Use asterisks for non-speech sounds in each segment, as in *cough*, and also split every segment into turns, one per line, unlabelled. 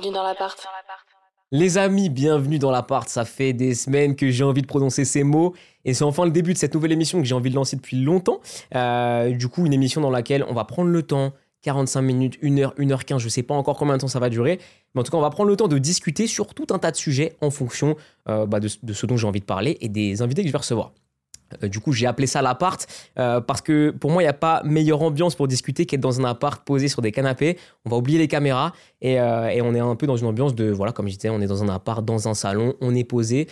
Bienvenue dans l'appart.
Les amis, bienvenue dans l'appart. Ça fait des semaines que j'ai envie de prononcer ces mots. Et c'est enfin le début de cette nouvelle émission que j'ai envie de lancer depuis longtemps. Euh, du coup, une émission dans laquelle on va prendre le temps, 45 minutes, 1 heure, 1 heure 15, je sais pas encore combien de temps ça va durer. Mais en tout cas, on va prendre le temps de discuter sur tout un tas de sujets en fonction euh, bah, de ce dont j'ai envie de parler et des invités que je vais recevoir. Euh, du coup, j'ai appelé ça l'appart euh, parce que pour moi, il n'y a pas meilleure ambiance pour discuter qu'être dans un appart posé sur des canapés. On va oublier les caméras et, euh, et on est un peu dans une ambiance de, voilà, comme je disais, on est dans un appart, dans un salon, on est posé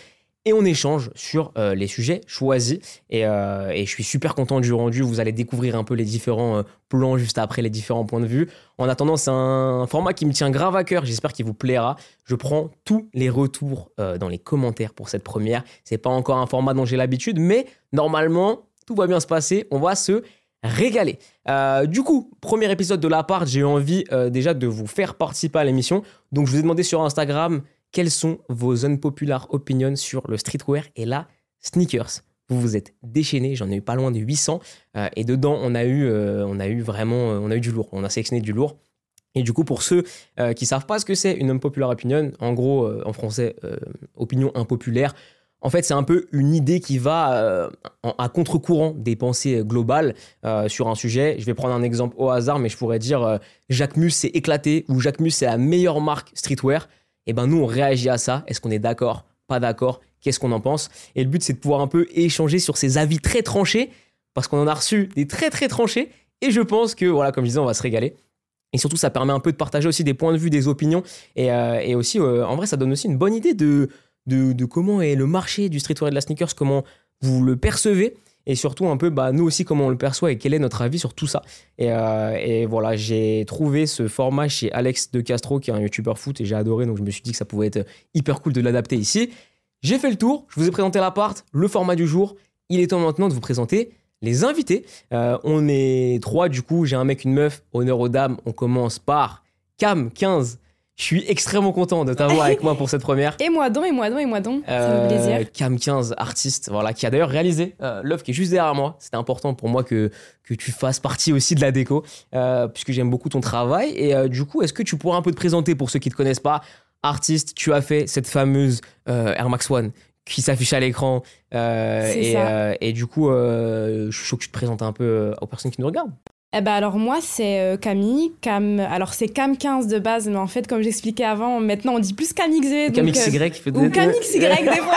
et on échange sur euh, les sujets choisis. Et, euh, et je suis super content du rendu. Vous allez découvrir un peu les différents euh, plans juste après, les différents points de vue. En attendant, c'est un format qui me tient grave à cœur. J'espère qu'il vous plaira. Je prends tous les retours dans les commentaires pour cette première. C'est pas encore un format dont j'ai l'habitude, mais normalement, tout va bien se passer. On va se régaler. Du coup, premier épisode de l'appart, j'ai eu envie déjà de vous faire participer à l'émission. Donc, je vous ai demandé sur Instagram quelles sont vos unpopular opinions sur le streetwear et la sneakers? Vous vous êtes déchaînés, j'en ai eu pas loin de 800 euh, et dedans on a eu, euh, on a eu vraiment, euh, on a eu du lourd, on a sélectionné du lourd. Et du coup, pour ceux euh, qui savent pas ce que c'est une unpopular opinion, en gros, en français, opinion impopulaire, en fait, c'est un peu une idée qui va à contre-courant des pensées globales sur un sujet. Je vais prendre un exemple au hasard, mais je pourrais dire Jacquemus s'est éclaté ou Jacquemus c'est la meilleure marque streetwear. Et ben nous, on réagit à ça. Est-ce qu'on est d'accord? Pas d'accord? Qu'est-ce qu'on en pense? Et le but, c'est de pouvoir un peu échanger sur ces avis très tranchés, parce qu'on en a reçu des très très tranchés. Et je pense que, voilà, comme je disais, on va se régaler. Et surtout, ça permet un peu de partager aussi des points de vue, des opinions. Et, euh, et aussi, euh, en vrai, ça donne aussi une bonne idée de, de, de comment est le marché du streetwear et de la sneakers, comment vous le percevez. Et surtout, un peu, bah, nous aussi, comment on le perçoit et quel est notre avis sur tout ça. Et, euh, et voilà, j'ai trouvé ce format chez Alex de Castro, qui est un youtubeur foot, et j'ai adoré. Donc, je me suis dit que ça pouvait être hyper cool de l'adapter ici. J'ai fait le tour, je vous ai présenté l'appart, le format du jour. Il est temps maintenant de vous présenter les invités. Euh, on est trois, du coup, j'ai un mec, une meuf, honneur aux dames. On commence par Cam15. Je suis extrêmement content de t'avoir avec moi pour cette première.
Et moi donc, et moi donc, et moi donc. Ça
Euh,
fait plaisir.
Cam15, artiste, voilà, qui a d'ailleurs réalisé euh, l'œuvre qui est juste derrière moi. C'était important pour moi que, que tu fasses partie aussi de la déco, euh, puisque j'aime beaucoup ton travail. Et euh, du coup, est-ce que tu pourrais un peu te présenter pour ceux qui ne te connaissent pas? Artiste, tu as fait cette fameuse euh, Air Max One qui s'affiche à l'écran. euh,
C'est
et,
ça.
euh, et du coup, euh, je suis chaud que tu te présentes un peu euh, aux personnes qui nous regardent.
Eh ben alors moi c'est euh, Camille, Cam, alors c'est Cam 15 de base, mais en fait comme j'expliquais avant, maintenant on dit plus.
Cam
donc, euh,
XY qui fait
ou Cam XY des *laughs* fois.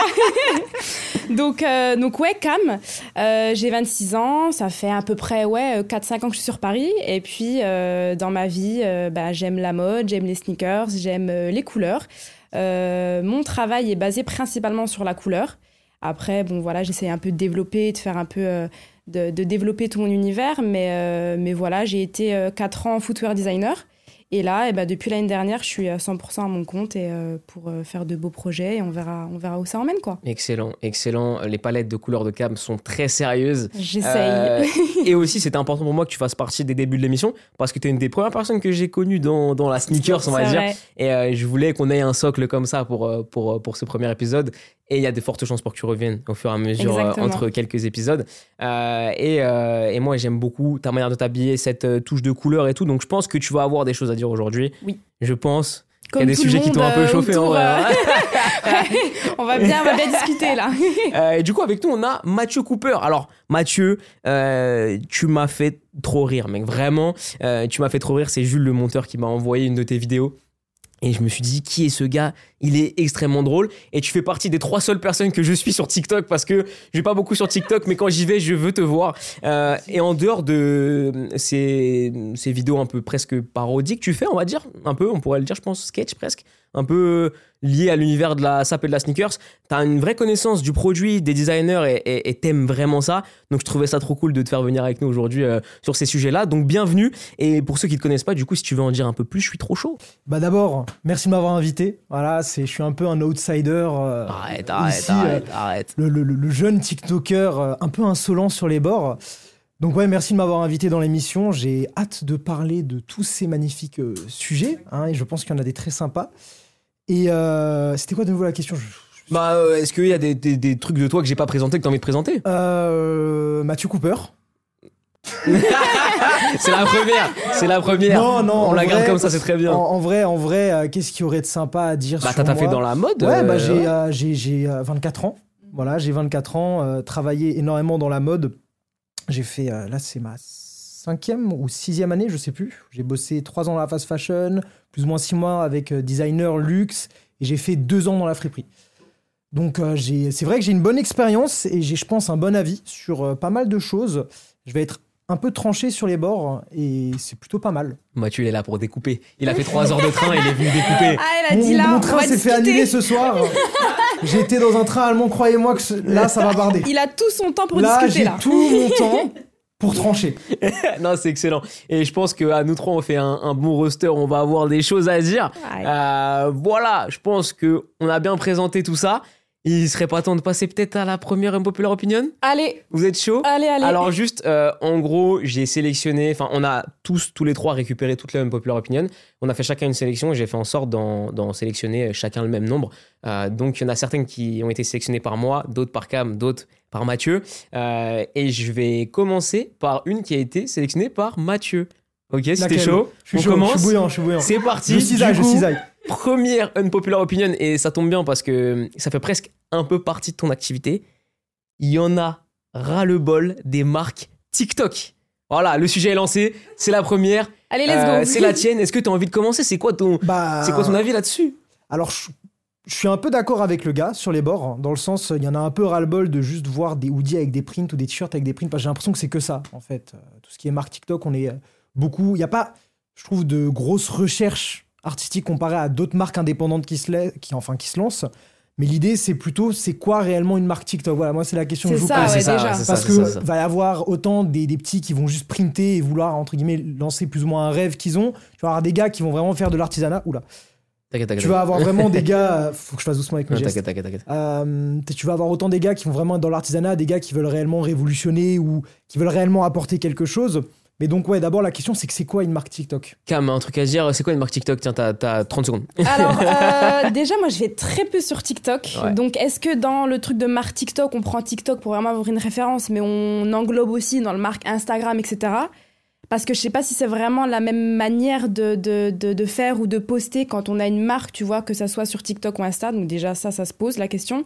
*laughs* donc, euh, donc ouais, Cam, euh, j'ai 26 ans, ça fait à peu près ouais, 4-5 ans que je suis sur Paris. Et puis euh, dans ma vie, euh, bah, j'aime la mode, j'aime les sneakers, j'aime euh, les couleurs. Euh, mon travail est basé principalement sur la couleur. Après, bon voilà, j'essaie un peu de développer, de faire un peu... euh, de, de développer tout mon univers, mais, euh, mais voilà, j'ai été 4 ans footwear designer. Et là, eh ben, depuis l'année dernière, je suis à 100% à mon compte et euh, pour euh, faire de beaux projets et on verra, on verra où ça emmène quoi.
Excellent, excellent. Les palettes de couleurs de Cam sont très sérieuses.
J'essaye.
Euh, *laughs* et aussi, c'était important pour moi que tu fasses partie des débuts de l'émission parce que tu es une des premières personnes que j'ai connues dans, dans la sneakers, on va dire.
vrai.
Et euh, je voulais qu'on ait un socle comme ça pour, euh, pour, pour ce premier épisode. Et il y a de fortes chances pour que tu reviennes au fur et à mesure euh, entre quelques épisodes. Euh, et, euh, et moi, j'aime beaucoup ta manière de t'habiller, cette touche de couleur et tout. Donc, je pense que tu vas avoir des choses à dire aujourd'hui.
Oui.
Je pense. Il y a des sujets qui t'ont un peu chauffé en vrai. hein. *laughs*
on va bien, on va bien discuter là. *laughs*
Euh, et du coup, avec nous, on a Mathieu Cooper. Alors, Mathieu, euh, tu m'as fait trop rire, mec. Vraiment, euh, tu m'as fait trop rire. C'est Jules, le monteur, qui m'a envoyé une de tes vidéos. Et je me suis dit, qui est ce gars Il est extrêmement drôle. Et tu fais partie des trois seules personnes que je suis sur TikTok parce que je vais pas beaucoup sur TikTok, mais quand j'y vais, je veux te voir. Euh, et en dehors de ces, ces vidéos un peu presque parodiques, tu fais, on va dire, un peu, on pourrait le dire, je pense, sketch presque, un peu lié à l'univers de la SAP et de la sneakers. Tu as une vraie connaissance du produit, des designers et- t'aimes vraiment ça. Donc je trouvais ça trop cool de te faire venir avec nous aujourd'hui euh, sur ces sujets-là. Donc bienvenue. Et pour ceux qui te connaissent pas, du coup, si tu veux en dire un peu plus, je suis trop chaud.
Bah d'abord, merci de m'avoir invité. Voilà, c'est, je suis un peu un outsider. euh,
Arrête, arrête,
ici,
arrête,
euh,
arrête.
le, le- le jeune TikToker euh, un peu insolent sur les bords. Donc ouais, merci de m'avoir invité dans l'émission. J'ai hâte de parler de tous ces magnifiques euh, sujets. hein, et je pense qu'il y en a des très sympas. Et euh, c'était quoi de nouveau la question? Je- je-
Bah, euh, est-ce qu'il y a des, des- des trucs de toi que j'ai pas présenté que t'as envie de présenter?
Euh, Mathieu Cooper.
C'est la première, c'est la première.
Non, non.
On la garde comme ça, c'est très bien.
En, en vrai, en vrai, euh, qu'est-ce qu'il y aurait de sympa à dire
bah, t'as fait dans la mode
Ouais, bah,
euh,
j'ai euh, j'ai- j'ai, euh, 24 ans. Voilà, j'ai 24 ans, euh, travaillé énormément dans la mode. J'ai fait, là, c'est ma cinquième ou sixième année, je sais plus. J'ai bossé trois ans dans la fast fashion, plus ou moins six mois avec designer luxe, et j'ai fait deux ans dans la friperie. Donc, euh, j'ai- c'est vrai que j'ai une bonne expérience et j'ai, je pense, un bon avis sur euh, pas mal de choses. Je vais être un peu tranché sur les bords et c'est plutôt pas mal.
Mathieu, il est là pour découper. Il a fait 3 heures de *laughs* train, il est venu découper.
Ah, elle a dit
Mon,
là,
mon
on
train s'est fait annuler ce soir. *laughs* J'ai été dans un train allemand, croyez-moi que ce- là, ça va barder.
Il a tout son temps pour
Là,
discuter
j'ai
là.
tout mon temps pour trancher. *laughs*
non, c'est excellent. Et je pense qu'à nous trois, on fait un, un bon roster, on va avoir des choses à dire. Euh, voilà, je pense que on a bien présenté tout ça. Il serait pas temps de passer peut-être à la première unpopular opinion?
Allez,
Vous êtes chaud?
Allez, allez.
Alors juste, euh, en gros, j'ai sélectionné, enfin on a tous, tous les trois récupéré toutes les unpopular opinion. On a fait chacun une sélection et j'ai fait en sorte d'en sélectionner chacun le même nombre. Euh, donc il y en a certaines qui ont été sélectionnées par moi, d'autres par Cam, d'autres par Mathieu. Euh, et je vais commencer par une qui a été sélectionnée par Mathieu. Ok,
Laquelle?
chaud,
Je suis
on
chaud,
commence.
je suis bouillant, je suis bouillant.
C'est parti.
Je cisaille,
Du
je
coup,
cisaille.
Première unpopular opinion, et ça tombe bien parce que ça fait presque un peu partie de ton activité. Il y en a ras-le-bol des marques TikTok. Voilà, le sujet est lancé, c'est la première,
Allez, let's
Euh,
go.
c'est la tienne. Est-ce que tu as envie de commencer? C'est quoi ton,
Bah,
c'est quoi ton avis là-dessus?
Alors, je, je suis un peu d'accord avec le gars sur les bords, hein, dans le sens, il y en a un peu ras-le-bol de juste voir des hoodies avec des prints ou des t-shirts avec des prints, parce que j'ai l'impression que c'est que ça, en fait. Euh, Tout ce qui est marque TikTok, on est euh, beaucoup. Il n'y a pas, je trouve, de grosses recherches artistiques comparées à d'autres marques indépendantes qui se, la- qui, enfin, qui se lancent. Mais l'idée, c'est plutôt, c'est quoi réellement une marque TikTok? Voilà, moi, c'est la question que je vous
ça,
pose.
ouais,
c'est ça,
déjà.
ça,
Parce
ça,
que
c'est ça.
va y avoir autant des, des petits qui vont juste printer et vouloir, entre guillemets, lancer plus ou moins un rêve qu'ils ont. Tu vas avoir des gars qui vont vraiment faire de l'artisanat. Oula.
T'inquiète, t'inquiète.
Tu vas avoir vraiment des gars. *laughs* euh, Faut que je fasse doucement avec mes
Non,
gestes.
T'inquiète, t'inquiète, t'inquiète.
Euh, t- tu vas avoir autant des gars qui vont vraiment être dans l'artisanat, des gars qui veulent réellement révolutionner ou qui veulent réellement apporter quelque chose. Mais donc, ouais, d'abord, la question, c'est que c'est quoi une marque TikTok?
Cam, un truc à dire. C'est quoi une marque TikTok? Tiens, t'as, t'as 30 secondes. *laughs*
Alors, *laughs* euh, déjà, moi, je vais très peu sur TikTok.
Ouais.
Donc, est-ce que dans le truc de marque TikTok, on prend TikTok pour vraiment avoir une référence, mais on englobe aussi dans le marque Instagram, etc. Parce que je sais pas si c'est vraiment la même manière de, de, de, de faire ou de poster quand on a une marque, tu vois, que ça soit sur TikTok ou Insta. Donc, déjà, ça, ça se pose la question.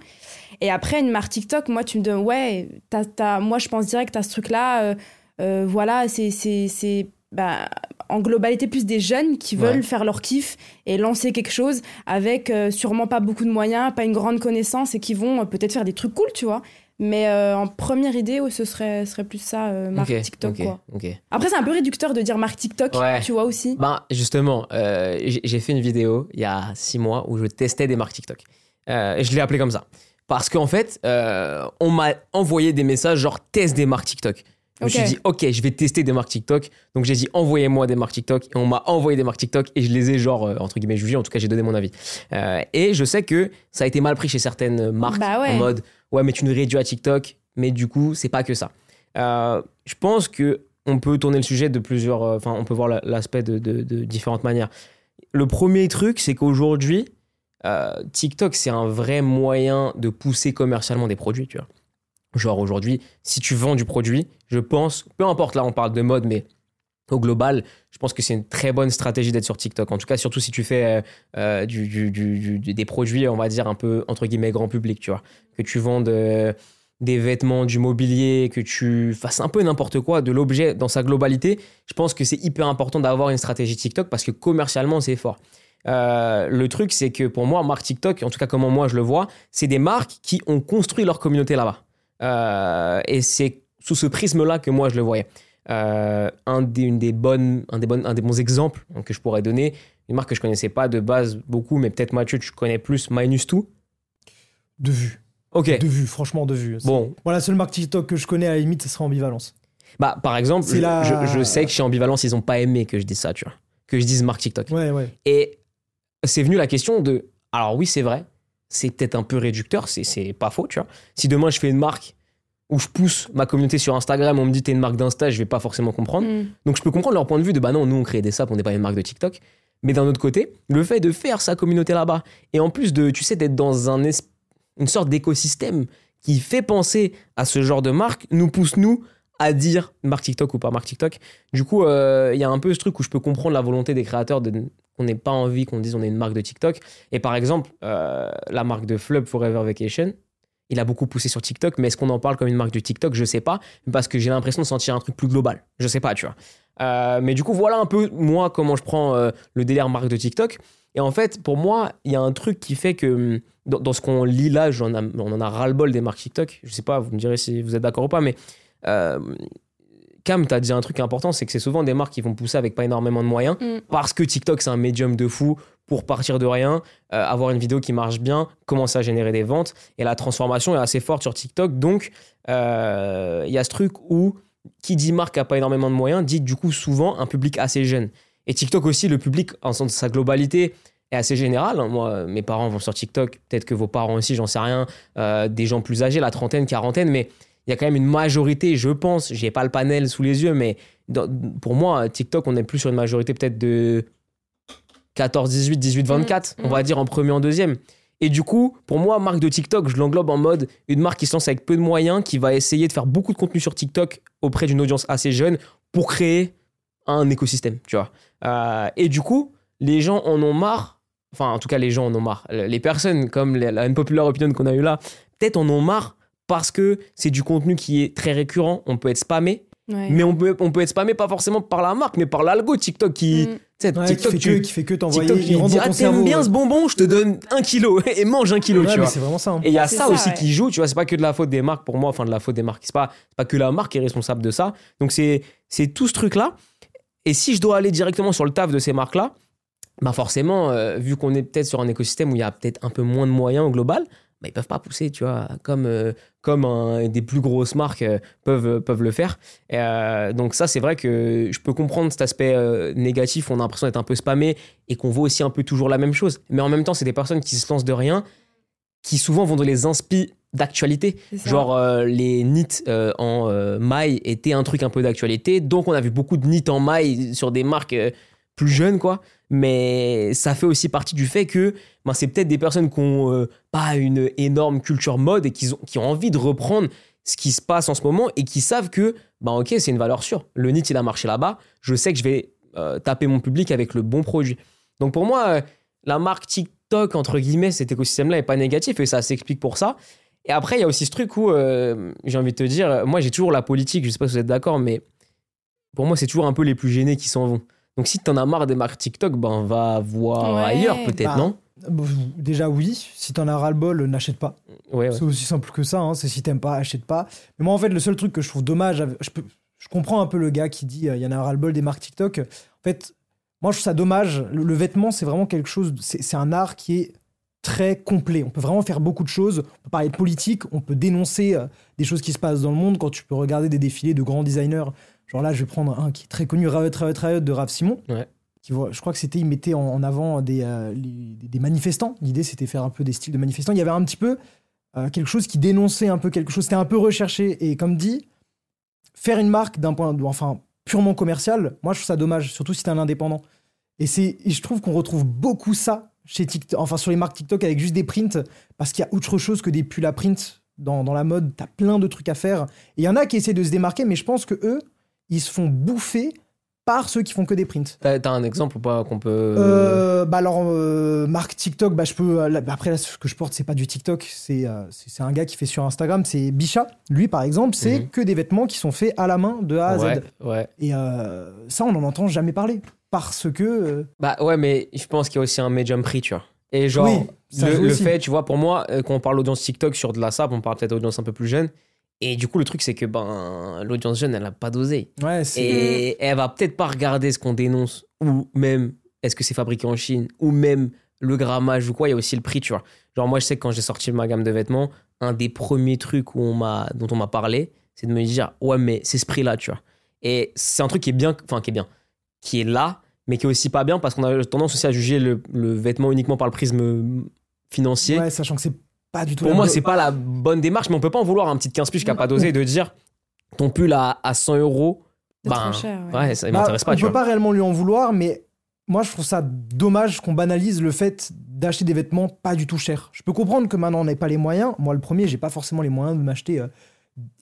Et après, une marque TikTok, moi, tu me dis, ouais, t'as, t'as- moi, je pense direct à ce truc-là. euh, euh, voilà, c'est. bah, en globalité, plus des jeunes qui veulent
Ouais.
faire leur kiff et lancer quelque chose avec euh, sûrement pas beaucoup de moyens, pas une grande connaissance et qui vont euh, peut-être faire des trucs cool, tu vois. Mais euh, en première idée, ce serait, serait plus ça, euh, marque
Ok,
TikTok, quoi. Après, c'est un peu réducteur de dire marque TikTok,
Ouais.
tu vois aussi.
Ben, justement, euh, j'ai fait une vidéo il y a 6 mois où je testais des marques TikTok. Euh, et je l'ai appelé comme ça. Parce qu'en fait, euh, on m'a envoyé des messages genre teste des marques TikTok. Je me suis dit, ok, je vais tester des marques TikTok. Donc j'ai dit, envoyez-moi des marques TikTok. Et on m'a envoyé des marques TikTok et je les ai, genre, euh, entre guillemets, jugées. En tout cas, j'ai donné mon avis. Euh, et je sais que ça a été mal pris chez certaines marques
Bah ouais.
en mode, ouais, mais tu nous réduis à TikTok. Mais du coup, c'est pas que ça. Euh, je pense que on peut tourner le sujet de plusieurs. Enfin, on peut voir la- l'aspect de, de- de différentes manières. Le premier truc, c'est qu'aujourd'hui, TikTok, c'est un vrai moyen de pousser commercialement des produits, tu vois. Genre aujourd'hui, si tu vends du produit, je pense, peu importe, là on parle de mode, mais au global, je pense que c'est une très bonne stratégie d'être sur TikTok. En tout cas, surtout si tu fais euh, euh, des produits, on va dire, un peu, entre guillemets, grand public, tu vois. Que tu vendes euh, des vêtements, du mobilier, que tu fasses un peu n'importe quoi, de l'objet dans sa globalité, je pense que c'est hyper important d'avoir une stratégie TikTok parce que commercialement, c'est fort. Le truc, c'est que pour moi, marque TikTok, en tout cas comment moi je le vois, c'est des marques qui ont construit leur communauté là-bas. Euh, et c'est sous ce prisme-là que moi je le voyais. Euh, un, des, une des bonnes, un, des bonnes, un des bons exemples que je pourrais donner, une marque que je connaissais pas de base beaucoup, mais peut-être Mathieu, tu connais plus, Minus 2.
De vue.
Ok.
De vue, franchement, de vue.
Bon,
Moi, la seule marque TikTok que je connais, à la limite, ce serait Ambivalence.
bah par exemple,
C'est
je,
la-
je- je sais que chez Ambivalence, ils ont pas aimé que je dise ça, tu vois. Que je dise marque TikTok.
Ouais, ouais.
Et c'est venu la question de. Alors oui, c'est vrai, c'est peut-être un peu réducteur, c'est- c'est pas faux, tu vois. Si demain je fais une marque où je pousse ma communauté sur Instagram, on me dit t'es une marque d'Insta, je vais pas forcément comprendre.
Mm.
Donc je peux comprendre leur point de vue de bah non, nous on crée des saps, on n'est pas une marque de TikTok. Mais d'un autre côté, le fait de faire sa communauté là-bas, et en plus de, tu sais, d'être dans un une sorte d'écosystème qui fait penser à ce genre de marque, nous pousse nous à dire marque TikTok ou pas marque TikTok. Du coup, euh, il y a un peu ce truc où je peux comprendre la volonté des créateurs de qu'on n'ait pas envie qu'on dise on est une marque de TikTok. Et par exemple, euh, la marque de Flub Forever Vacation, il a beaucoup poussé sur TikTok, mais est-ce qu'on en parle comme une marque de TikTok? Je sais pas, parce que j'ai l'impression de sentir un truc plus global. Je sais pas, tu vois. Euh, mais du coup, voilà un peu moi comment je prends le délire marque de TikTok. Et en fait, pour moi, il y a un truc qui fait que hum, dans, ce qu'on lit là, on en a ras-le-bol des marques TikTok. Je sais pas, vous me direz si vous êtes d'accord ou pas, mais euh, Cam, tu as dit un truc important, c'est que c'est souvent des marques qui vont pousser avec pas énormément de moyens, mm. parce que TikTok, c'est un médium de fou pour partir de rien, euh, avoir une vidéo qui marche bien, commencer à générer des ventes, et la transformation est assez forte sur TikTok. Donc, euh, il y a ce truc où qui dit marque a pas énormément de moyens, dit du coup souvent un public assez jeune. Et TikTok aussi, le public, en sa globalité, est assez général. Moi, mes parents vont sur TikTok, peut-être que vos parents aussi, j'en sais rien, des gens plus âgés, la trentaine, quarantaine, mais il y a quand même une majorité, je pense, j'ai pas le panel sous les yeux, mais pour moi, TikTok, on est plus sur une majorité peut-être de 14, 18, 18, 24, on va dire en premier, en deuxième. Et du coup, pour moi, marque de TikTok, je l'englobe en mode une marque qui se lance avec peu de moyens, qui va essayer de faire beaucoup de contenu sur TikTok auprès d'une audience assez jeune pour créer un écosystème, tu vois. Euh, et du coup, les gens en ont marre, enfin, en tout cas, les gens en ont marre. Les personnes, comme la, une populaire opinion qu'on a eu là, peut-être en ont marre parce que c'est du contenu qui est très récurrent. On peut être spammé. Mais on peut, on peut être spammé pas forcément par la marque, mais par l'algo TikTok qui.
Mm. TikTok, qui, fait que, qui fait que t'envoyer.
TikTok qui dit, ah, t'aimes bien ce bonbon, je te donne un kilo *laughs* et mange un kilo, tu vois.
c'est vraiment ça. Hein.
Et il y a ça, aussi qui joue, tu vois. C'est pas que de la faute des marques pour moi, enfin de la faute des marques. C'est pas, pas que la marque est responsable de ça. Donc c'est tout ce truc-là. Et si je dois aller directement sur le taf de ces marques-là, bah forcément, euh, vu qu'on est peut-être sur un écosystème où il y a peut-être un peu moins de moyens au global, bah, ils peuvent pas pousser, tu vois, comme, euh, comme des plus grosses marques euh, peuvent, peuvent le faire. Euh, donc ça, c'est vrai que je peux comprendre cet aspect négatif, on a l'impression d'être un peu spammé et qu'on voit aussi un peu toujours la même chose. Mais en même temps, c'est des personnes qui se lancent de rien, qui souvent vont dans les inspi d'actualité. Genre les NIT en maille étaient un truc un peu d'actualité, donc on a vu beaucoup de NIT en maille sur des marques plus jeunes, quoi mais ça fait aussi partie du fait que ben, c'est peut-être des personnes qui n'ont euh, pas une énorme culture mode et qui ont, envie de reprendre ce qui se passe en ce moment et qui savent que, ben ok, c'est une valeur sûre. Le NIT, il a marché là-bas. Je sais que je vais euh, taper mon public avec le bon produit. Donc pour moi, euh, la marque TikTok, entre guillemets, cet écosystème-là n'est pas négatif et ça s'explique pour ça. Et après, il y a aussi ce truc où, j'ai envie de te dire, moi j'ai toujours la politique, je sais pas si vous êtes d'accord, mais pour moi, c'est toujours un peu les plus gênés qui s'en vont. Donc si t'en as marre des marques TikTok, ben va voir ailleurs peut-être, bah, non?
Déjà oui, si t'en as ras-le-bol, n'achète pas. c'est aussi simple que ça, hein. c'est si t'aimes pas, achète pas. Mais moi en fait, le seul truc que je trouve dommage, je, peux, je comprends un peu le gars qui dit euh, il y en a ras-le-bol des marques TikTok. En fait, moi je trouve ça dommage. Le, vêtement, c'est vraiment quelque chose, c'est un art qui est très complet. On peut vraiment faire beaucoup de choses. On peut parler de politique, on peut dénoncer euh, des choses qui se passent dans le monde quand tu peux regarder des défilés de grands designers Genre là, je vais prendre un qui est très connu, Riot, Riot, Riot de Rav Simon. Qui voit, je crois que c'était, il mettait en, avant des, euh, des, manifestants. L'idée, c'était faire un peu des styles de manifestants. Il y avait un petit peu euh, quelque chose qui dénonçait un peu quelque chose. C'était un peu recherché. Et comme dit, faire une marque d'un point de vue, enfin, purement commercial, moi, je trouve ça dommage, surtout si t'es un indépendant. Et, c'est, je trouve qu'on retrouve beaucoup ça chez TikTok, enfin, sur les marques TikTok avec juste des prints, parce qu'il y a autre chose que des pulls à print dans, dans la mode. T'as plein de trucs à faire. Et il y en a qui essaient de se démarquer, mais je pense que eux, ils se font bouffer par ceux qui font que des prints.
T'as un exemple ou pas qu'on peut.
Euh, bah alors, euh, marque TikTok, bah je peux. Euh, après, là, ce que je porte, c'est pas du TikTok, c'est c'est un gars qui fait sur Instagram, c'est Bicha. Lui, par exemple, c'est mhm. que des vêtements qui sont faits à la main de A à
Z. Ouais.
Et ça, on n'en entend jamais parler. Parce que.
Bah ouais, mais je pense qu'il y a aussi un medium prix, tu vois. Et genre, le, fait, tu vois, pour moi, quand on parle d'audience TikTok sur de la SAP, on parle peut-être d'audience un peu plus jeune. Et du coup, le truc, c'est que ben, l'audience jeune, elle n'a pas dosé.
Ouais,
et elle va peut-être pas regarder ce qu'on dénonce, ou même est-ce que c'est fabriqué en Chine, ou même le grammage ou quoi. Il y a aussi le prix, tu vois. Genre, moi, je sais que quand j'ai sorti ma gamme de vêtements, un des premiers trucs où on m'a, dont on m'a parlé, c'est de me dire, ouais, mais c'est ce prix-là, tu vois. Et c'est un truc qui est bien, enfin, qui est bien, qui est là, mais qui est aussi pas bien parce qu'on a tendance aussi à juger le, le vêtement uniquement par le prisme financier.
Ouais, sachant que c'est
pour moi, c'est pas la bonne démarche, mais on peut pas en vouloir un petit 15 piges qui a pas dosé de dire ton pull à, à 100 euros. Ben, ouais. ça bah, m'intéresse pas.
On peut pas réellement lui en vouloir, mais moi, je trouve ça dommage qu'on banalise le fait d'acheter des vêtements pas du tout chers. Je peux comprendre que maintenant on n'ait pas les moyens. Moi, le premier, j'ai pas forcément les moyens de m'acheter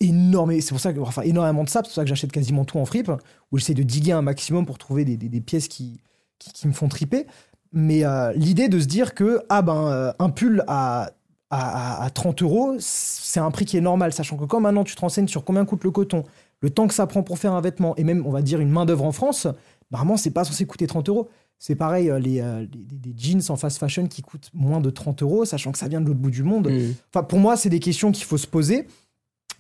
énorme, c'est pour ça que, enfin, énormément de ça, c'est pour ça que j'achète quasiment tout en fripe, où j'essaie de diguer un maximum pour trouver des, des- des pièces qui, qui, qui me font triper. Mais euh, l'idée de se dire que, ah ben, euh, un pull à, à, à- à 30 euros, c'est un prix qui est normal, sachant que quand maintenant tu te renseignes sur combien coûte le coton, le temps que ça prend pour faire un vêtement, et même, on va dire, une main-d'œuvre en France, normalement, c'est pas censé coûter 30 euros. C'est pareil, euh, les, euh, les- les- jeans en fast fashion qui coûtent moins de 30 euros, sachant que ça vient de l'autre bout du monde.
Mm.
Enfin, pour moi, c'est des questions qu'il faut se poser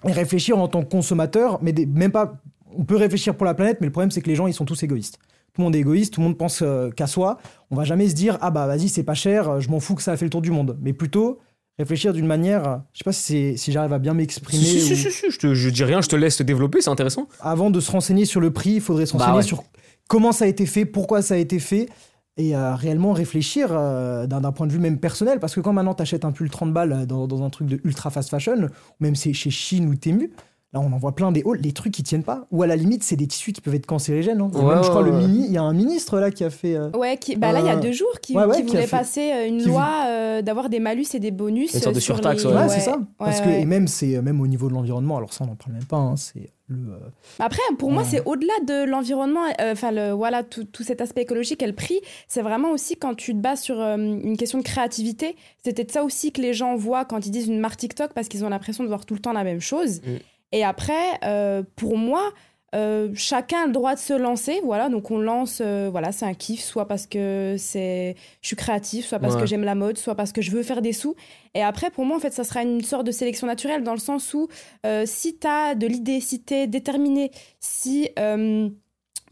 et réfléchir en tant que consommateur, mais des- même pas. On peut réfléchir pour la planète, mais le problème, c'est que les gens, ils sont tous égoïstes. Tout le monde est égoïste, tout le monde pense euh, qu'à soi. On va jamais se dire, ah bah vas-y, c'est pas cher, je m'en fous que ça a fait le tour du monde. Mais plutôt réfléchir d'une manière, je sais pas si, si j'arrive à bien m'exprimer.
Si, si,
ou-
si, si, je, te- je dis rien, je te laisse te développer, c'est intéressant.
Avant de se renseigner sur le prix, il faudrait se
Bah
renseigner
ouais.
sur comment ça a été fait, pourquoi ça a été fait, et euh, réellement réfléchir euh, d'un point de vue même personnel. Parce que quand maintenant tu achètes un pull 30 balles euh, dans, dans un truc de ultra fast fashion, ou même c'est chez Chine ou Temu, là on en voit plein des hauts, les trucs qui tiennent pas. Ou à la limite, c'est des tissus qui peuvent être cancérigènes. hein.
Ouais,
même, je crois,
ouais,
le mini, il y a un ministre là qui a fait. euh,
Ouais, qui, bah là, il y a
Euh,
deux jours, qui,
ouais, ouais,
qui voulait
fait-
passer euh, une
qui
loi euh, d'avoir des malus et des bonus.
Une sorte de
euh, sur
surtaxe,
les-
ouais.
Ouais, c'est ça.
ouais,
Parce que,
ouais.
et même, c'est même au niveau de l'environnement, alors ça on n'en parle même pas, hein, c'est le. euh,
Après, pour moi, c'est au-delà de l'environnement, euh, enfin, le, voilà, tout, tout cet aspect écologique et le prix. C'est vraiment aussi quand tu te bases sur euh, une question de créativité. C'est peut-être ça aussi que les gens voient quand ils disent une marque TikTok parce qu'ils ont l'impression de voir tout le temps la même chose.
Mm.
Et après, euh, pour moi, euh, chacun a le droit de se lancer. Voilà, donc on lance, euh, voilà, c'est un kiff, soit parce que c'est, je suis créatif, soit parce
Ouais.
que j'aime la mode, soit parce que je veux faire des sous. Et après, pour moi, en fait, ça sera une sorte de sélection naturelle dans le sens où si tu as de l'idée, si tu es déterminé, si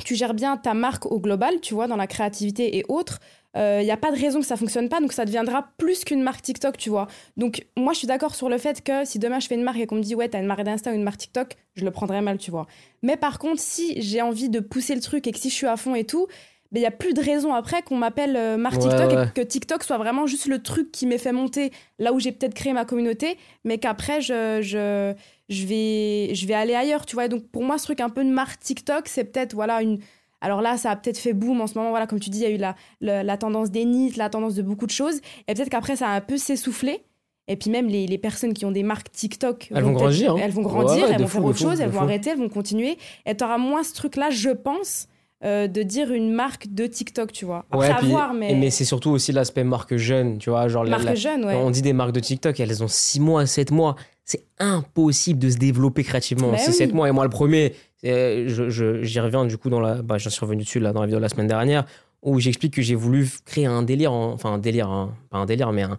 tu gères bien ta marque au global, tu vois, dans la créativité et autres, il n'y a pas de raison que ça fonctionne pas, donc ça deviendra plus qu'une marque TikTok, tu vois. Donc moi, je suis d'accord sur le fait que si demain je fais une marque et qu'on me dit, ouais, t'as une marque d'Insta ou une marque TikTok, je le prendrais mal, tu vois. Mais par contre, si j'ai envie de pousser le truc et que si je suis à fond et tout, il n'y a plus de raison après qu'on m'appelle euh,
Ouais,
TikTok
ouais.
et que TikTok soit vraiment juste le truc qui m'ait fait monter là où j'ai peut-être créé ma communauté, mais qu'après, je, je, je, vais, je vais aller ailleurs, tu vois. Donc pour moi, ce truc un peu de marque TikTok, c'est peut-être, voilà, une... Alors là, ça a peut-être fait boom en ce moment, voilà, comme tu dis, il y a eu la, la, la tendance des nids, la tendance de beaucoup de choses, et peut-être qu'après, ça a un peu s'essoufflé. Et puis même les, les personnes qui ont des marques TikTok,
Elles vont grandir, hein.
Elles vont grandir,
ouais,
elles vont
fou,
faire autre
fou,
chose, elles vont
fou.
arrêter, elles vont continuer. Et tu auras moins ce truc-là, je pense, euh, de dire une marque de TikTok, tu vois. Après,
Ouais,
à
puis-
voir, mais,
mais c'est surtout aussi l'aspect marque jeune, tu vois, genre
marque
la-
jeune, ouais.
On dit des marques de TikTok, elles ont 6 mois, 7 mois. C'est impossible de se développer créativement en
Bah
6-7
oui.
mois. Et moi, le premier, euh, je- je- j'y reviens du coup dans la. Bah, J'en suis revenu dessus là, dans la vidéo de la semaine dernière, où j'explique que j'ai voulu créer un délire, en- enfin un délire, hein, pas un délire, mais un-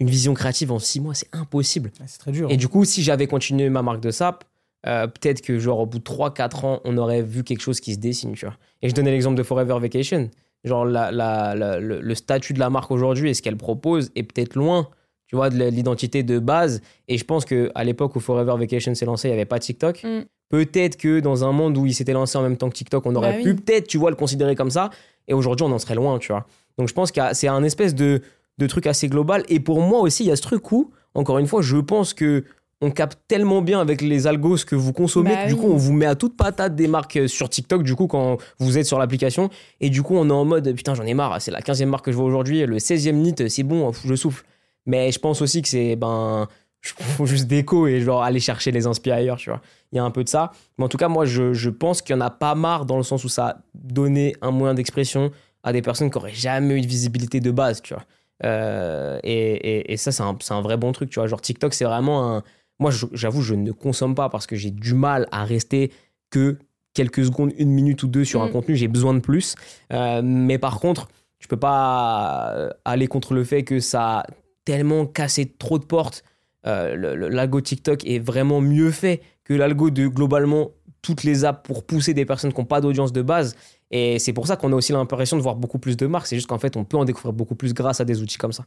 une vision créative en 6 mois. C'est impossible.
C'est très dur.
Et du coup, si j'avais continué ma marque de sap, euh, peut-être que genre au bout de 3-4 ans, on aurait vu quelque chose qui se dessine, tu vois. Et je donnais l'exemple de Forever Vacation. Genre la, la- la- le, le statut de la marque aujourd'hui et ce qu'elle propose est peut-être loin, tu vois, de l'identité de base. Et je pense qu'à l'époque où Forever Vacation s'est lancé, il n'y avait pas TikTok.
Mm.
Peut-être que dans un monde où il s'était lancé en même temps que TikTok, on aurait
Bah
pu
oui.
peut-être, tu vois, le considérer comme ça. Et aujourd'hui, on en serait loin, tu vois. Donc je pense que c'est un espèce de, de truc assez global. Et pour moi aussi, il y a ce truc où, encore une fois, je pense que on capte tellement bien avec les algos ce que vous consommez
Bah
que du
oui.
coup, on vous met à toute patate des marques euh, sur TikTok, du coup, quand vous êtes sur l'application. Et du coup, on est en mode, putain, j'en ai marre, c'est la 15e marque que je vois aujourd'hui, le 16e NIT, c'est bon, je souffle. Mais je pense aussi que c'est, ben, faut juste déco et genre aller chercher les inspirations ailleurs, tu vois. Il y a un peu de ça. Mais en tout cas, moi, je, je pense qu'il y en a pas marre dans le sens où ça a donné un moyen d'expression à des personnes qui auraient jamais eu de visibilité de base, tu vois. Euh, et, et- et ça, c'est un, c'est un vrai bon truc, tu vois. Genre, TikTok, c'est vraiment un. Moi, je- j'avoue, je ne consomme pas parce que j'ai du mal à rester que quelques secondes, une minute ou deux sur un
Mm.
contenu. J'ai besoin de plus. Euh, mais par contre, je peux pas aller contre le fait que ça a tellement cassé trop de portes. Euh, L'algo TikTok est vraiment mieux fait que l'algo de globalement toutes les apps pour pousser des personnes qui n'ont pas d'audience de base. Et c'est pour ça qu'on a aussi l'impression de voir beaucoup plus de marques. C'est juste qu'en fait, on peut en découvrir beaucoup plus grâce à des outils comme ça.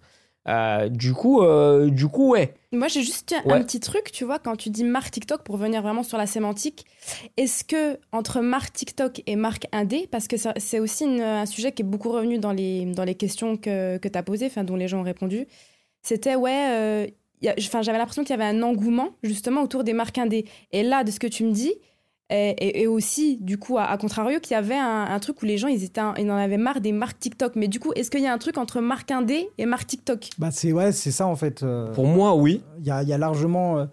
Euh, du coup, euh, du coup, ouais.
Moi, j'ai juste un
Ouais.
petit truc, tu vois, quand tu dis marque TikTok, pour revenir vraiment sur la sémantique, est-ce que entre marque TikTok et marque indé, parce que c'est aussi une- un sujet qui est beaucoup revenu dans les, dans les questions que, que tu as posées, enfin, dont les gens ont répondu, c'était, ouais, euh, enfin, j'avais l'impression qu'il y avait un engouement justement autour des marques indé. Et là, de ce que tu me dis, et, et- et aussi, du coup, à, à contrario, qu'il y avait un, un truc où les gens, ils, étaient, ils en avaient marre des marques TikTok. Mais du coup, est-ce qu'il y a un truc entre marque indé et marque TikTok?
Bah, c'est ouais, c'est ça en fait. euh,
Pour moi, oui.
Il y a, il y a largement.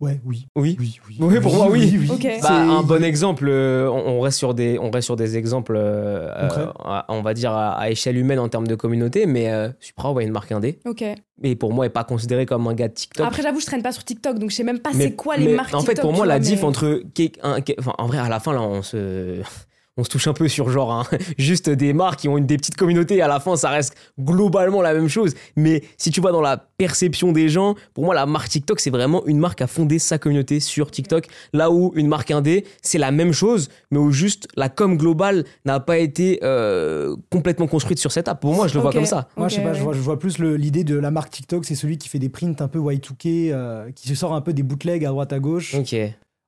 Ouais, oui.
Oui.
Oui, oui.
Oui, pour moi, oui.
Ok.
Bah,
C'est-
un bon exemple, euh, on reste sur des, on reste sur des exemples, euh, euh, à- on va dire à, à échelle humaine en termes de communauté, mais euh, Supra, ouais, une marque indé,
Ok.
mais pour moi, est pas considéré comme un gars de TikTok.
Après, j'avoue, je traîne pas sur TikTok, donc je sais même pas c'est quoi les
mais
marques
En fait,
TikTok,
pour moi, la
vois,
diff
mais-
entre. un- enfin, en vrai, à la fin, là, on se. On se touche un peu sur genre hein, *laughs* juste des marques qui ont une des petites communautés. À la fin, ça reste globalement la même chose. Mais si tu vas dans la perception des gens, pour moi, la marque TikTok, c'est vraiment une marque à fonder sa communauté sur TikTok. Là où une marque indé, c'est la même chose, mais où juste la com globale n'a pas été euh, complètement construite sur cette app. Pour moi, je le vois comme ça.
Moi, je sais pas, je vois, je vois plus l'idée de la marque TikTok, c'est celui qui fait des prints un peu Y2K, euh, qui se sort un peu des bootlegs à droite à gauche.
Ok.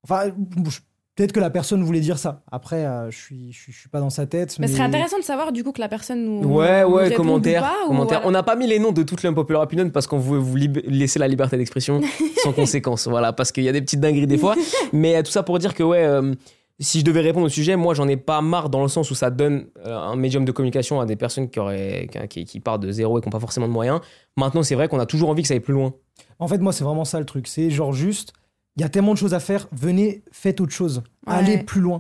Enfin, je- peut-être que la personne voulait dire ça. Après, euh, je suis, je suis, je suis pas dans sa tête.
Mais
Mais,
ce serait intéressant de savoir du coup que la personne nous.
Ouais,
nous
ouais, commentaire.
ou pas, ou
commentaire.
voilà.
On n'a pas mis les noms de toutes les unpopular opinions parce qu'on voulait vous lib- laisser la liberté d'expression *laughs* sans conséquence. Voilà, parce qu'il y a des petites dingueries des fois. *laughs* Mais euh, tout ça pour dire que, ouais, euh, si je devais répondre au sujet, moi, j'en ai pas marre dans le sens où ça donne euh, un médium de communication à des personnes qui, auraient, qui, qui partent de zéro et qui n'ont pas forcément de moyens. Maintenant, c'est vrai qu'on a toujours envie que ça aille plus loin.
En fait, moi, c'est vraiment ça le truc. C'est genre juste, il y a tellement de choses à faire. Venez, faites autre chose.
Ouais.
Allez plus loin.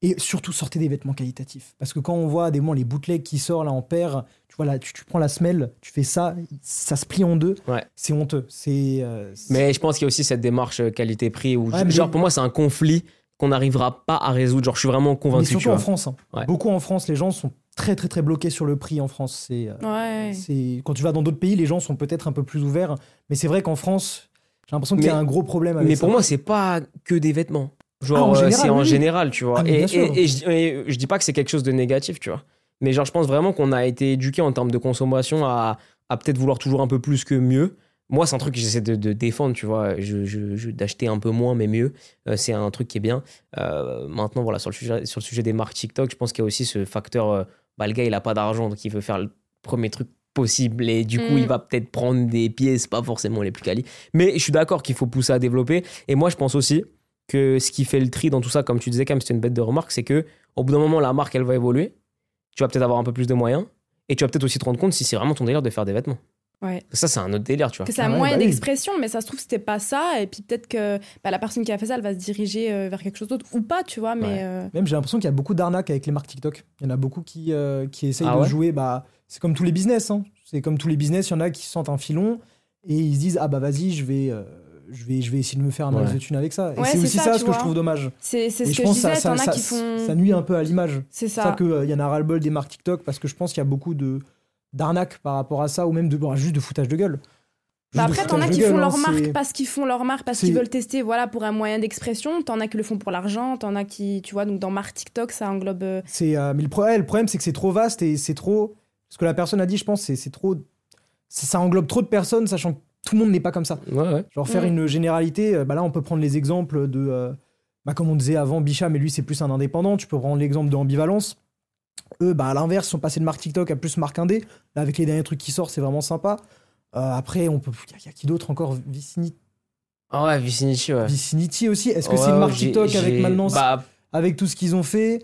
Et surtout, sortez des vêtements qualitatifs. Parce que quand on voit des moments les bootlegs qui sortent là en paire, tu vois là, tu, tu prends la semelle, tu fais ça, ça se plie en deux.
Ouais.
C'est honteux. C'est. euh, c'est-
Mais je pense qu'il y a aussi cette démarche euh, qualité-prix où,
Ouais, mais-
genre, pour moi, c'est un conflit qu'on n'arrivera pas à résoudre. Genre, je suis vraiment
Mais
convaincu.
surtout
tu vois.
en France. hein.
Ouais.
Beaucoup en France, les gens sont très très très bloqués sur le prix en France. C'est. euh,
Ouais.
C'est quand tu vas dans d'autres pays, les gens sont peut-être un peu plus ouverts, mais c'est vrai qu'en France, j'ai l'impression qu'il y a
Mais-
un gros problème avec
Mais
ça.
pour moi, c'est pas que des vêtements.
Ah,
Genre,
en
euh, c'est en
oui,
général, tu vois.
Ah, mais
et, je, et je dis pas que c'est quelque chose de négatif, tu vois. Mais genre, je pense vraiment qu'on a été éduqué en termes de consommation à, à peut-être vouloir toujours un peu plus que mieux. Moi, c'est un truc que j'essaie de, de défendre, tu vois, je, je- je- d'acheter un peu moins mais mieux. Euh, c'est un truc qui est bien. Euh, maintenant, voilà, sur le, sujet, sur le sujet des marques TikTok, je pense qu'il y a aussi ce facteur, euh, bah, le gars, il a pas d'argent, donc il veut faire le premier truc possible et du coup,
Mm.
il va peut-être prendre des pièces pas forcément les plus quali. Mais je suis d'accord qu'il faut pousser à développer. Et moi, je pense aussi que ce qui fait le tri dans tout ça, comme tu disais, quand même, c'était une bête de remarque, c'est que au bout d'un moment, la marque, elle va évoluer. Tu vas peut-être avoir un peu plus de moyens. Et tu vas peut-être aussi te rendre compte si c'est vraiment ton délire de faire des vêtements.
Ouais.
Ça, c'est un autre délire, tu vois.
Que c'est un
Ah ouais,
moyen
bah oui.
d'expression, mais ça se trouve, c'était pas ça. Et puis peut-être que bah, la personne qui a fait ça, elle va se diriger euh, vers quelque chose d'autre. Ou pas, tu vois. Mais
Ouais.
euh,
Même j'ai l'impression qu'il y a beaucoup d'arnaques avec les marques TikTok. Il y en a beaucoup qui, euh, qui essayent
Ah
de
ouais?
jouer. Bah, c'est comme tous les business. hein. C'est comme tous les business. Il y en a qui sentent un filon et ils se disent ah bah vas-y, je vais, euh, je vais, je vais essayer de me faire un max
Ouais.
de thunes avec ça. Et
Ouais,
c'est aussi
ça,
ce que je trouve dommage.
c'est ce
je
que je
pense
disais.
que ça,
qui font.
ça nuit un peu à l'image.
C'est
ça
ça.
qu'il y en a ras-le-bol des marques TikTok parce que je pense qu'il y a beaucoup de d'arnaques par rapport à ça ou même de bon, juste de foutage de gueule.
Bah après, t'en as qui font
hein,
leur
c'est-
marque parce qu'ils font leur marque, parce qu'ils veulent tester voilà, pour un moyen d'expression. T'en as qui le font pour l'argent. T'en as qui, tu vois, donc dans marque TikTok, ça englobe. euh,
C'est, euh, mais le, pro- ouais, le problème, c'est que c'est trop vaste et c'est trop. Ce que la personne a dit, je pense, c'est, trop. Ça englobe trop de personnes, sachant que tout le monde n'est pas comme ça.
Ouais, ouais.
Genre, faire une généralité, euh, bah là, on peut prendre les exemples de. euh, bah, comme on disait avant, Bichat, mais lui, c'est plus un indépendant. Tu peux prendre l'exemple de Ambivalence. Eux, bah, à l'inverse, sont passés de marque TikTok à plus marque indé. Là, avec les derniers trucs qui sortent, c'est vraiment sympa. Euh, après, on peut. Il y, a- y a qui d'autre encore? Vicinity,
Ah ouais, Vicinity, ouais.
Vicinity aussi. Est-ce que
Ouais,
c'est une marque TikTok avec maintenant,
Bah,
avec tout ce qu'ils ont fait?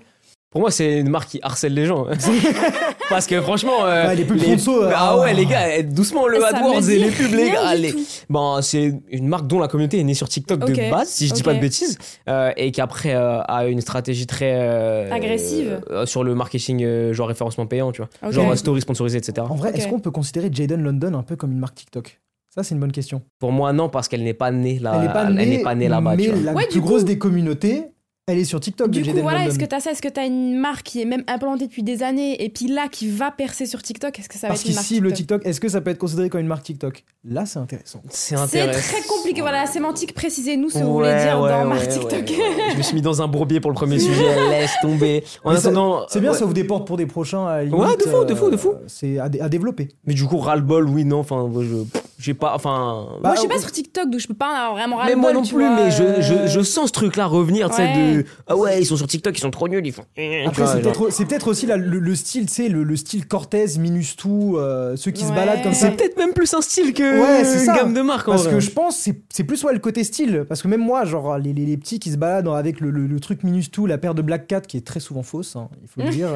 Pour moi, c'est une marque qui harcèle les gens. *laughs* Parce que franchement. euh,
Ouais, les pubs
les-
sponsors, euh,
Ah
ah.
ouais, les gars, eh, doucement le
ça
AdWords et les pubs, les gars. les-. Bon, c'est une marque dont la communauté est née sur TikTok
Ok,
de base, si je dis
ok.
pas de bêtises, euh, et qui après euh, a une stratégie très euh,
Agressive.
euh, sur le marketing, euh, genre référencement payant, tu vois, genre story sponsorisé, etc.
En vrai, est-ce qu'on peut considérer Jaden London un peu comme une marque TikTok? Ça, c'est une bonne question.
Pour moi, non, parce qu'elle n'est pas née là,
elle n'est pas née,
là-bas,
mais
tu vois.
la
Ouais,
plus grosse
coup-
des communautés, elle est sur TikTok
Du coup,
Jaden
voilà, est-ce que t'as ça? Est-ce que t'as une marque qui est même implantée depuis des années et puis là qui va percer sur TikTok? Est-ce que ça va
Parce
être une
qu'il
marque
cible
TikTok?
TikTok, est-ce que ça peut être considéré comme une marque TikTok? Là, c'est intéressant.
C'est
très compliqué. Voilà, la sémantique, précisez-nous ce que vous voulez dire
ouais,
dans
ouais,
marque
ouais,
TikTok.
ouais. *laughs* Je me suis mis dans un bourbier pour le premier *laughs* sujet, laisse tomber. En
Mais
attendant.
C'est bien,
ouais.
ça vous déporte pour des prochains. à la
Ouais, de fou, de fou, de fou.
euh, C'est à, à développer.
Mais du coup, ras-le-bol, oui, non, enfin, je. J'ai pas. Enfin.
Bah,
Moi, je suis pas
euh,
sur TikTok, donc je peux pas en avoir vraiment
mais moi non plus,
vois,
mais je,
euh,
je, je sens ce truc-là revenir, tu sais,
Ouais.
de. Ah ouais, ils sont sur TikTok, ils sont trop nuls, ils font.
Après, c'est peut-être c'est peut-être aussi la- le, le style, tu sais, le, le style Cortez, Minustou, euh, ceux qui se baladent comme ça.
C'est peut-être même plus un style que
Ouais, c'est
une
ça.
gamme de marques en
Parce
vrai.
que je pense c'est c'est plus ouais, le côté style. Parce que même moi, genre les, les, les petits qui se baladent avec le, le, le truc Minustou, la paire de Black Cat qui est très souvent fausse, hein, il faut le *laughs* dire.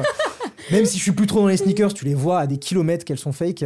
même si je suis plus trop dans les sneakers, tu les vois à des kilomètres qu'elles sont fake.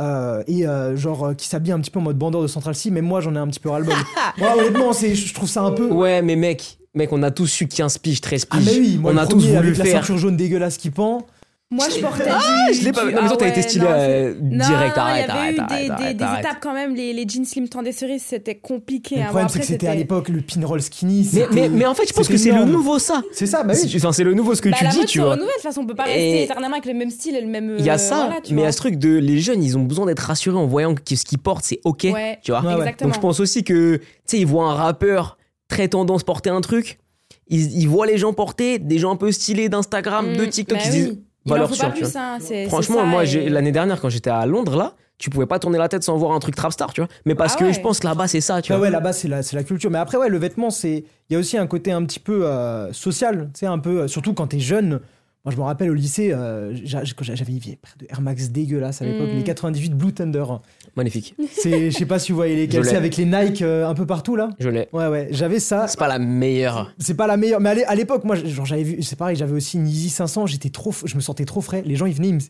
Euh, et euh, genre euh, qui s'habille un petit peu en mode bandeur de Central C. Même moi, j'en ai un petit peu ras-le-bol. *laughs* Moi, honnêtement, c'est, je trouve ça un peu.
Ouais, mais mec, mec, on a tous su 15 piges, 13
Ah,
piges.
mais oui, moi,
on
le
a tous
premier,
voulu
avec
le
la
faire.
ceinture jaune dégueulasse qui pend.
Moi, je portais
Ah,
du.
je l'ai pas
du-
vu. Non, mais toi, t'as
ah
été
ouais,
stylé
non,
euh,
Non,
direct.
il
Arrête,
y avait
arrête,
eu
arrête,
des,
arrête,
des- des
arrête.
étapes quand même. Les, les jeans slim tendés cerises, c'était compliqué.
Le
hein.
problème, c'est que c'était à l'époque le pinroll skinny.
Mais,
c'était-
mais, mais en fait, je pense que c'est le nouveau ça.
C'est ça, bah oui.
C'est- le nouveau ce que
Bah,
tu
la
dis,
mode
tu vois.
renouvelle, de toute façon, on peut pas rester éternellement avec le même style et le même.
Il y a
euh,
ça,
voilà,
mais il y a ce truc de les jeunes, ils ont besoin d'être rassurés en voyant que ce qu'ils portent, c'est ok.
Ouais,
Tu vois. Donc je pense aussi que, tu sais, ils voient un rappeur très tendance porter un truc, ils, voient les gens porter, des gens un peu stylés d'Instagram, de
Mm,
TikTok,
bah
ils disent,
Il en
valeur sûre,
hein,
Franchement, moi,
et-
l'année dernière, quand j'étais à Londres, là, tu pouvais pas tourner la tête sans voir un truc trapstar, tu vois. Mais parce
Ah
que
ouais.
je pense que là-bas, c'est ça, tu
Ouais,
vois.
ouais, là-bas, c'est la, c'est la culture. Mais après, ouais, le vêtement, c'est. Il y a aussi un côté un petit peu euh, social. Tu sais, un peu. euh, Surtout quand t'es jeune. Moi, je me rappelle au lycée, euh, j'avais près de Air Max dégueulasses à l'époque,
Mm.
les 98 Blue Thunder.
Magnifique.
C'est, je sais pas si vous voyez lesquels,
l'ai.
c'est avec les Nike euh, un peu partout là.
Je l'ai.
Ouais, ouais, j'avais ça.
C'est pas la meilleure.
C'est pas la meilleure, mais à l'é- à l'époque, moi, genre, j'avais vu, c'est pareil, j'avais aussi une Yeezy 500, j'étais trop, je me sentais trop frais. Les gens, ils venaient, ils me-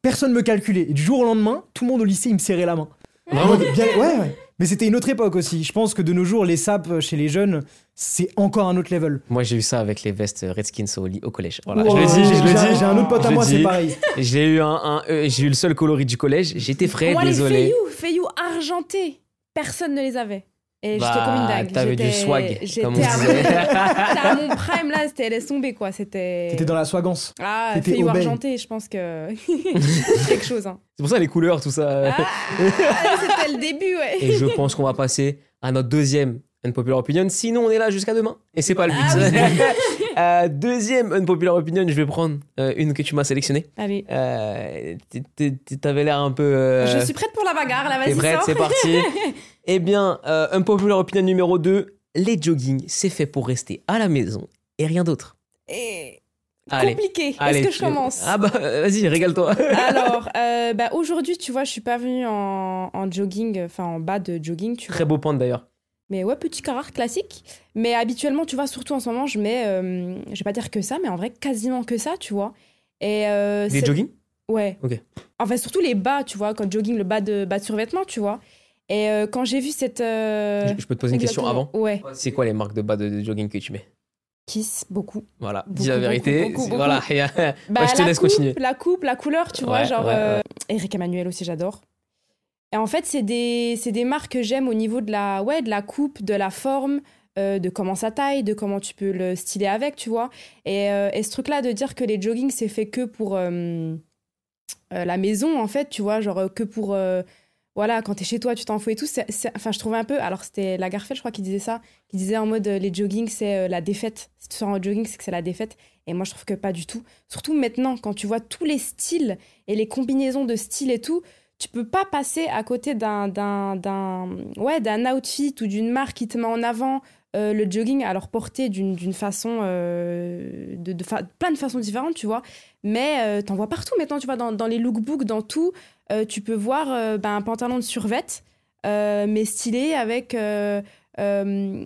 personne me calculait. Et du jour au lendemain, tout le monde au lycée, il me serrait la main.
Vraiment
Bien- ouais, ouais. Mais c'était une autre époque aussi. Je pense que de nos jours, les sapes chez les jeunes, c'est encore un autre level.
Moi, j'ai eu ça avec les vestes Redskins au, collège. Voilà,
Wow,
je le dis, je le
j'ai-
dis.
J'ai un autre pote à moi, c'est pareil. *laughs*
J'ai eu un, un- euh, j'ai eu le seul coloris du collège. J'étais frais,
Moi, les
désolé.
Fayou, Fayou argentés, personne ne les avait. Et j'étais
Bah,
comme une dingue.
t'avais du
J'étais-
swag,
J'étais
comme on
à, mon... *laughs*
disait.
j'étais à mon prime là, c'était laisse tomber quoi. C'était.
T'étais dans la swagance.
Ah,
t'étais
Fayou
au bain.
argenté, je pense que. *laughs* quelque chose. Hein.
C'est pour ça les couleurs, tout ça.
Ah, *laughs* c'était le début, ouais.
Et je pense qu'on va passer à notre deuxième unpopular opinion. Sinon, on est là jusqu'à demain. Et c'est pas le but.
Ah
Euh, deuxième unpopular opinion, je vais prendre euh, une que tu m'as sélectionnée.
Allez.
Euh, t- t- T'avais l'air un peu. euh,
Je suis prête pour la bagarre, là,
T'es
vas-y,
prête, c'est parti. Eh bien, euh, unpopular opinion numéro 2. Les jogging, c'est fait pour rester à la maison et rien d'autre.
Et...
Allez.
Compliqué. Est-ce que je commence
Ah bah, vas-y, régale-toi. *laughs*
Alors, euh, bah, aujourd'hui, tu vois, je suis pas venue en, en jogging, enfin en bas de jogging, tu
Très
vois.
beau point d'ailleurs.
Mais ouais, petit carrare classique. Mais habituellement, tu vois, surtout en ce moment, je mets, euh, je vais pas dire que ça, mais en vrai, quasiment que ça, tu vois. Et euh,
Des jogging?
Ouais.
Ok.
Enfin, surtout les bas, tu vois, quand jogging, le bas de, bas de survêtement, tu vois. Et euh, quand j'ai vu cette. euh,
Je je peux te poser une question
exactement-
avant
Ouais.
C'est quoi les marques de bas de, de jogging que tu mets?
Kiss, beaucoup.
Voilà, dis
Beaucoup,
la vérité.
beaucoup, beaucoup,
voilà, *laughs*
Bah,
Ouais, je te
la
laisse
coupe,
continuer.
La coupe, la couleur, tu vois,
Ouais,
genre.
ouais,
euh, Eric Emmanuel aussi, j'adore. Et en fait, c'est des, c'est des marques que j'aime au niveau de la, ouais, de la coupe, de la forme, euh, de comment ça taille, de comment tu peux le styler avec, tu vois. Et, euh, et ce truc-là de dire que les joggings, c'est fait que pour euh, euh, la maison, en fait, tu vois, genre euh, que pour. euh, voilà, quand t'es chez toi, tu t'en fous et tout. enfin, je trouvais un peu. Alors, c'était Lagarfeld, je crois, qui disait ça. Qui disait en mode euh, les joggings, c'est euh, la défaite. Si tu sors en jogging, c'est que c'est la défaite. Et moi, je trouve que pas du tout. Surtout maintenant, quand tu vois tous les styles et les combinaisons de styles et tout, tu peux pas passer à côté d'un d'un ouais d'un outfit ou d'une marque qui te met en avant euh, le jogging alors porté d'une façon de, plein de façons différentes tu vois mais euh, t'en vois partout maintenant tu vois dans, dans les lookbooks dans tout euh, tu peux voir euh, ben, un pantalon de survêt euh, mais stylé avec euh,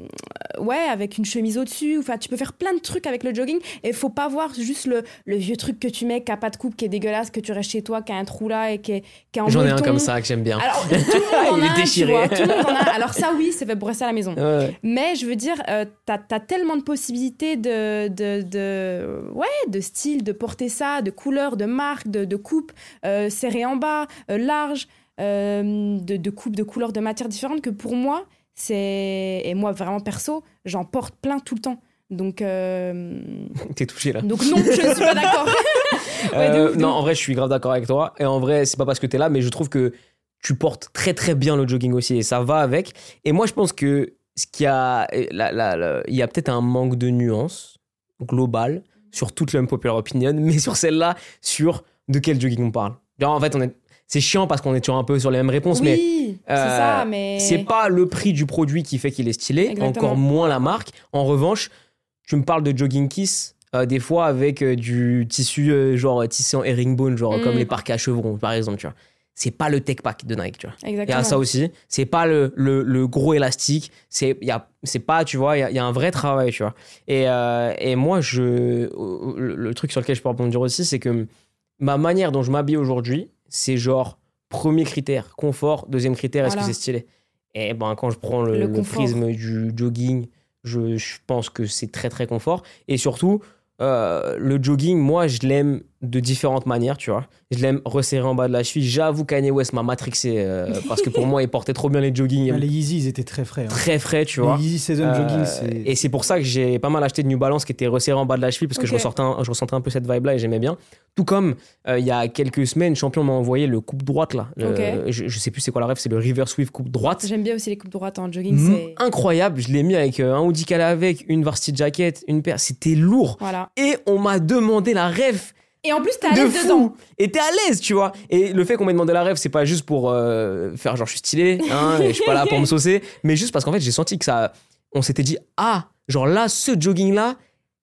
ouais avec une chemise au dessus enfin tu peux faire plein de trucs avec le jogging. Et faut pas voir juste le, le vieux truc que tu mets qui a pas de coupe qui est dégueulasse que tu restes chez toi qui a un trou là et qui est, qui est en
J'en ai un comme ça que j'aime bien.
alors *laughs* tout le monde en
Il est
a tu
déchiré.
vois, tout le monde en a. Alors ça oui c'est fait pour rester à la maison.
Ouais,
mais je veux dire, euh, t'as as tellement de possibilités de, de, de, ouais, de style, de porter ça, de couleurs, de marques, de, de coupe, euh, serré en bas, euh, large, euh, de, de coupe, de couleurs, de matières différentes, que pour moi, c'est. Et moi, vraiment perso, j'en porte plein tout le temps. Donc, euh, *laughs*
T'es touché là.
donc non, je ne suis pas d'accord. *laughs* Ouais,
Euh, non, en vrai, je suis grave d'accord avec toi. Et en vrai, c'est pas parce que t'es là, mais je trouve que tu portes très très bien le jogging aussi et ça va avec. Et moi, je pense que ce qu'il y a, il y a peut-être un manque de nuance global sur toute l'unpopular opinion, *laughs* mais sur celle-là, sur de quel jogging on parle. Genre, en fait, on est, c'est chiant parce qu'on est toujours un peu sur les mêmes réponses, mais
oui, c'est
euh,
ça, mais.
c'est pas le prix du produit qui fait qu'il est stylé,
Exactement.
encore moins la marque. En revanche, tu me parles de jogging kiss. euh, des fois avec euh, du tissu euh, genre tissé en herringbone genre
Mm.
comme les parquets à chevrons par exemple tu vois c'est pas le tech pack de Nike tu vois il y a ça aussi c'est pas le, le, le gros élastique c'est il y a c'est pas tu vois il y a, il y a un vrai travail tu vois et, et moi je le, le truc sur lequel je peux rebondir aussi c'est que ma manière dont je m'habille aujourd'hui c'est genre Premier critère, confort. Deuxième critère, est-ce que c'est stylé? Et ben, quand je prends le,
Le
le
confort.
prisme du jogging, je, je pense que c'est très très confort. Et surtout, euh, le jogging, moi, je l'aime de différentes manières, tu vois. Je l'aime resserré en bas de la cheville. J'avoue, Kanye West m'a matrixé euh, *laughs* parce que pour moi, il portait trop bien les jogging.
Ah, les Yeezy, ils étaient très frais. hein.
Très frais, tu vois.
Les Yeezy Season
Euh,
Jogging, c'est.
et c'est pour ça que j'ai pas mal acheté de New Balance qui étaient resserrés en bas de la cheville parce que je,
Ok.
ressentais un, je ressentais un peu cette vibe-là et j'aimais bien. Tout comme euh, il y a quelques semaines, Champion m'a envoyé le coupe droite là. Le-
Ok.
je, je sais plus c'est quoi la rêve, c'est le River Swift coupe droite.
J'aime bien aussi les coupes droites en jogging.
Mm,
c'est
Incroyable, je l'ai mis avec euh, un hoodie qu'elle a avec, une varsity jacket, une paire. C'était lourd.
Voilà.
Et on m'a demandé la rêve
Et en plus, t'es à
de
l'aise
fou.
dedans.
Et t'es à l'aise, tu vois. Et le fait qu'on m'ait demandé la rêve, c'est pas juste pour euh, faire genre je suis stylé, hein, et je suis pas là pour me *laughs* saucer, mais juste parce qu'en fait j'ai senti que ça, on s'était dit ah, genre là ce jogging là,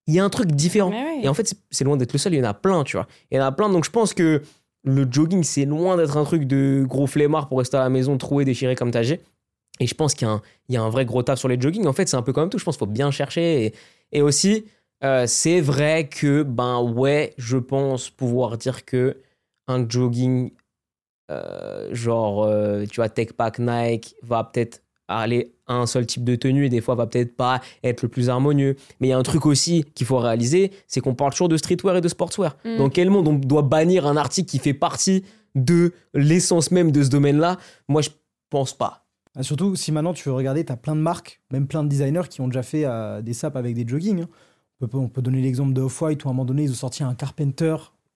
il y a un truc différent.
Ouais.
Et en fait c'est- loin d'être le seul, il y en a plein, tu vois. Il y en a plein, donc je pense que le jogging c'est loin d'être un truc de gros flemmard pour rester à la maison troué, déchiré comme t'as Et je pense qu'il y, a un- il y a un vrai gros taf sur les jogging. En fait, c'est un peu comme tout. Je pense qu'il faut bien chercher. Et, et aussi, euh, c'est vrai que, ben ouais, je pense pouvoir dire que un jogging, euh, genre, euh, tu vois, Tech Pack Nike, va peut-être aller à un seul type de tenue et des fois va peut-être pas être le plus harmonieux. Mais il y a un truc aussi qu'il faut réaliser, c'est qu'on parle toujours de streetwear et de sportswear.
Mm.
Dans quel monde on doit bannir un article qui fait partie de l'essence même de ce domaine-là? Moi, je pense pas.
Ah, surtout si maintenant tu veux regarder, t'as plein de marques, même plein de designers qui ont déjà fait euh, des sapes avec des joggings. hein. On peut, on peut donner l'exemple de Off-White où à un moment donné ils ont sorti un Carpenter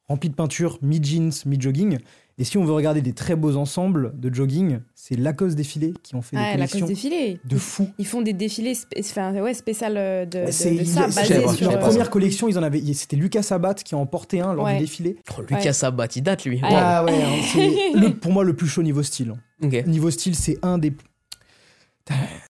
rempli de peinture, mi-jeans, mi-jogging. Et si on veut regarder des très beaux ensembles de jogging, c'est Lacoste Défilé qui ont fait des collections
défilé.
de fou.
Ils font des défilés spé- enfin, ouais, spécial euh, de, de,
C'est
de ça,
c'est-
basé
pas,
sur.
leur première collection, ils en avaient. C'était Lucas Sabat qui en portait un lors
Ouais.
du défilé.
Oh, Lucas
Ouais.
Sabat, il date lui. Wow.
Ah ouais, hein, c'est *laughs* pour moi le plus chaud niveau style. Niveau style, c'est un des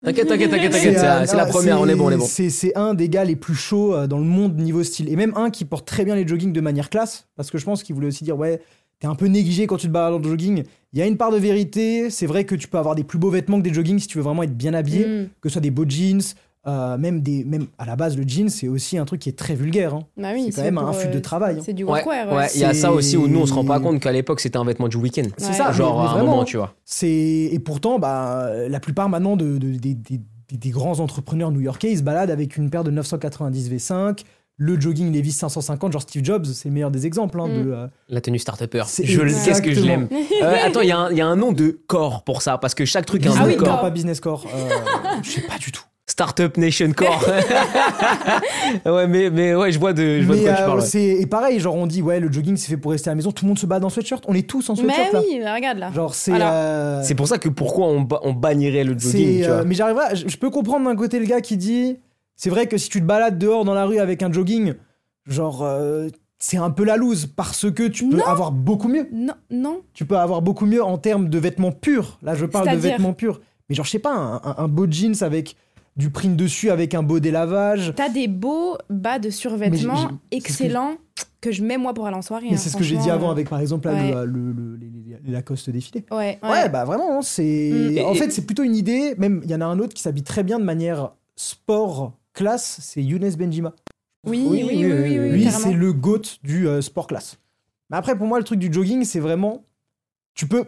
T'inquiète, t'inquiète, t'inquiète, t'inquiète.
C'est,
C'est
euh,
la- c'est la première, on est bon, on est bon.
C'est c'est un des gars les plus chauds euh, dans le monde niveau style. Et même un qui porte très bien les joggings de manière classe, parce que je pense qu'il voulait aussi dire, ouais, t'es un peu négligé quand tu te balades en jogging. Il y a une part de vérité, c'est vrai que tu peux avoir des plus beaux vêtements que des joggings si tu veux vraiment être bien habillé,
mm.
que ce soit des beaux jeans, euh, même, des, même à la base, le jean, c'est aussi un truc qui est très vulgaire. hein.
Bah oui,
c'est quand même un flux
euh,
de travail. hein.
C'est du workwear.
ouais,
ouais.
il y a ça aussi où nous on se rend pas compte qu'à l'époque c'était un vêtement du week-end.
C'est
Ouais.
ça,
Genre
mais
à un
vraiment,
moment, tu vois.
C'est et pourtant, bah, la plupart maintenant de, de- des- grands entrepreneurs new-yorkais, ils se baladent avec une paire de 990 V5, le jogging Levi's 550, genre Steve Jobs, c'est le meilleur des exemples. hein,
Mm.
de, euh,
La tenue start-upper.
C'est
Je le- Qu'est-ce que je l'aime. Euh, attends, il y, a un- il y a un nom de corps pour ça, parce que chaque truc a un
Ah
nom
oui,
corps.
Pas Business Core. euh, *laughs* je sais pas du tout.
Startup Nation Corps. *laughs* *laughs* ouais, mais, mais ouais, je vois de, je vois de
Mais
quoi tu
euh,
parles. ouais.
et pareil, genre on dit ouais, le jogging c'est fait pour rester à la maison, tout le monde se bat dans sweatshirt, on est tous en
Mais
sweatshirt là.
oui, bah, regarde là.
Genre c'est
Voilà.
euh,
C'est pour ça que pourquoi on, ba- on bannirait le jogging, tu
euh,
vois.
mais j'arriverai, je je peux comprendre d'un côté le gars qui dit, c'est vrai que si tu te balades dehors dans la rue avec un jogging, genre euh, c'est un peu la loose parce que tu peux
Non.
avoir beaucoup mieux.
Non, non.
Tu peux avoir beaucoup mieux en termes de vêtements purs. Là, je parle de vêtements purs. Mais genre je sais pas, un beau jeans avec du print dessus, avec un beau délavage.
T'as des beaux bas de survêtements excellents que, je mets moi pour aller en soirée.
Mais
hein,
c'est ce que j'ai dit avant avec par exemple là,
ouais.
le, le- le- les, les- les Lacoste défilés.
Ouais, ouais.
Ouais, bah vraiment, hein, c'est.
Mm.
En fait, c'est plutôt une idée. Même, il y en a un autre qui s'habille très bien de manière sport classe, c'est Younes Benjima.
Oui, oui, oui, oui, oui, oui,
Lui, c'est le GOAT du euh, sport classe. Mais après, pour moi, le truc du jogging, c'est vraiment. Tu peux,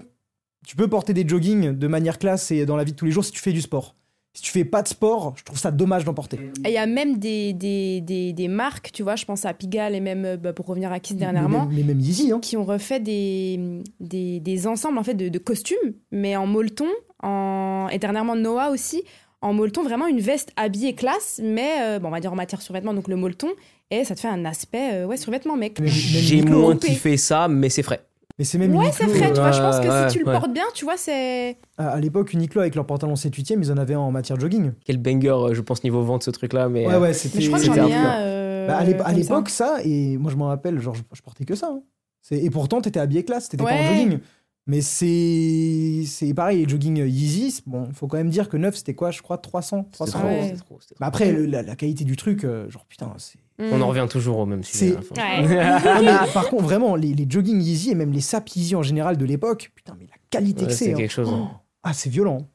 tu peux porter des joggings de manière classe et dans la vie de tous les jours si tu fais du sport. Si tu fais pas de sport, je trouve ça dommage d'en porter.
Il y a même des, des, des, des marques, tu vois, je pense à Pigalle et même euh, bah, pour revenir à Kiss dernièrement,
Mais même, mais même Yeezy, hein.
qui ont refait des, des, des ensembles en fait de, de costumes, mais en molleton, en... et dernièrement Noah aussi, en molleton, vraiment une veste habillée classe, mais euh, bon, on va dire en matière survêtement, donc le molleton, et ça te fait un aspect euh, ouais, survêtement, mec.
J'ai moins kiffé ça, mais c'est frais.
Mais c'est même
Ouais,
Uniqlo,
c'est frais, tu vois, je pense que
ouais,
si tu le
ouais.
portes bien, tu vois, c'est...
À, à l'époque, Uniqlo, avec leur pantalon 7 8 ils en avaient un en matière jogging.
Quel banger, euh, je pense, niveau vente, ce truc-là. Mais,
Ouais, ouais, c'était.
Mais je crois que j'en
c'était
ai
un
euh,
Bah, à
ça.
l'époque, ça. et moi je m'en rappelle, genre je, je portais que ça. hein. C'est- Et pourtant, t'étais habillé classe, t'étais pas en jogging. Mais c'est c'est pareil, les jogging Yeezy, c'est- bon, faut quand même dire que neuf, c'était quoi, je crois, 300,
c'était
300
trop,
euros.
Ouais.
Bah après, le- la, la qualité du truc, euh, genre putain, c'est.
On en revient toujours au même sujet.
C'est-
à la fin.
Ouais. *laughs*
Non, mais *laughs* par contre, vraiment, les, les jogging Yeezy et même les sapes Yeezy en général de l'époque, putain, mais la qualité
Ouais,
que
c'est
c'est. hein.
quelque chose. hein.
Ah, c'est violent.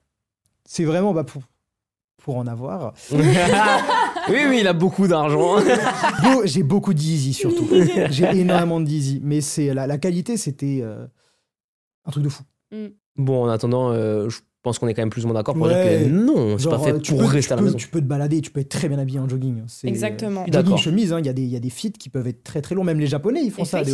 C'est vraiment, bah, pour, pour en avoir. *laughs*
oui, oui, il a beaucoup d'argent.
Beau- J'ai beaucoup de Yeezy surtout. J'ai énormément de Yeezy. Mais c'est la, la qualité, c'était euh, un truc de fou.
Bon, en attendant, euh, je pense qu'on est quand même plus ou moins d'accord pour
Ouais.
dire que non, c'est pas fait
euh, tu
pour
peux-
rester
tu
à la
peux-
maison.
Tu peux te balader, tu peux être très bien habillé en jogging. C'est-
Exactement.
Jogging, chemise, hein, il y, a des- il y a des fits qui peuvent être très très longs. Même les Japonais, ils font ça. des.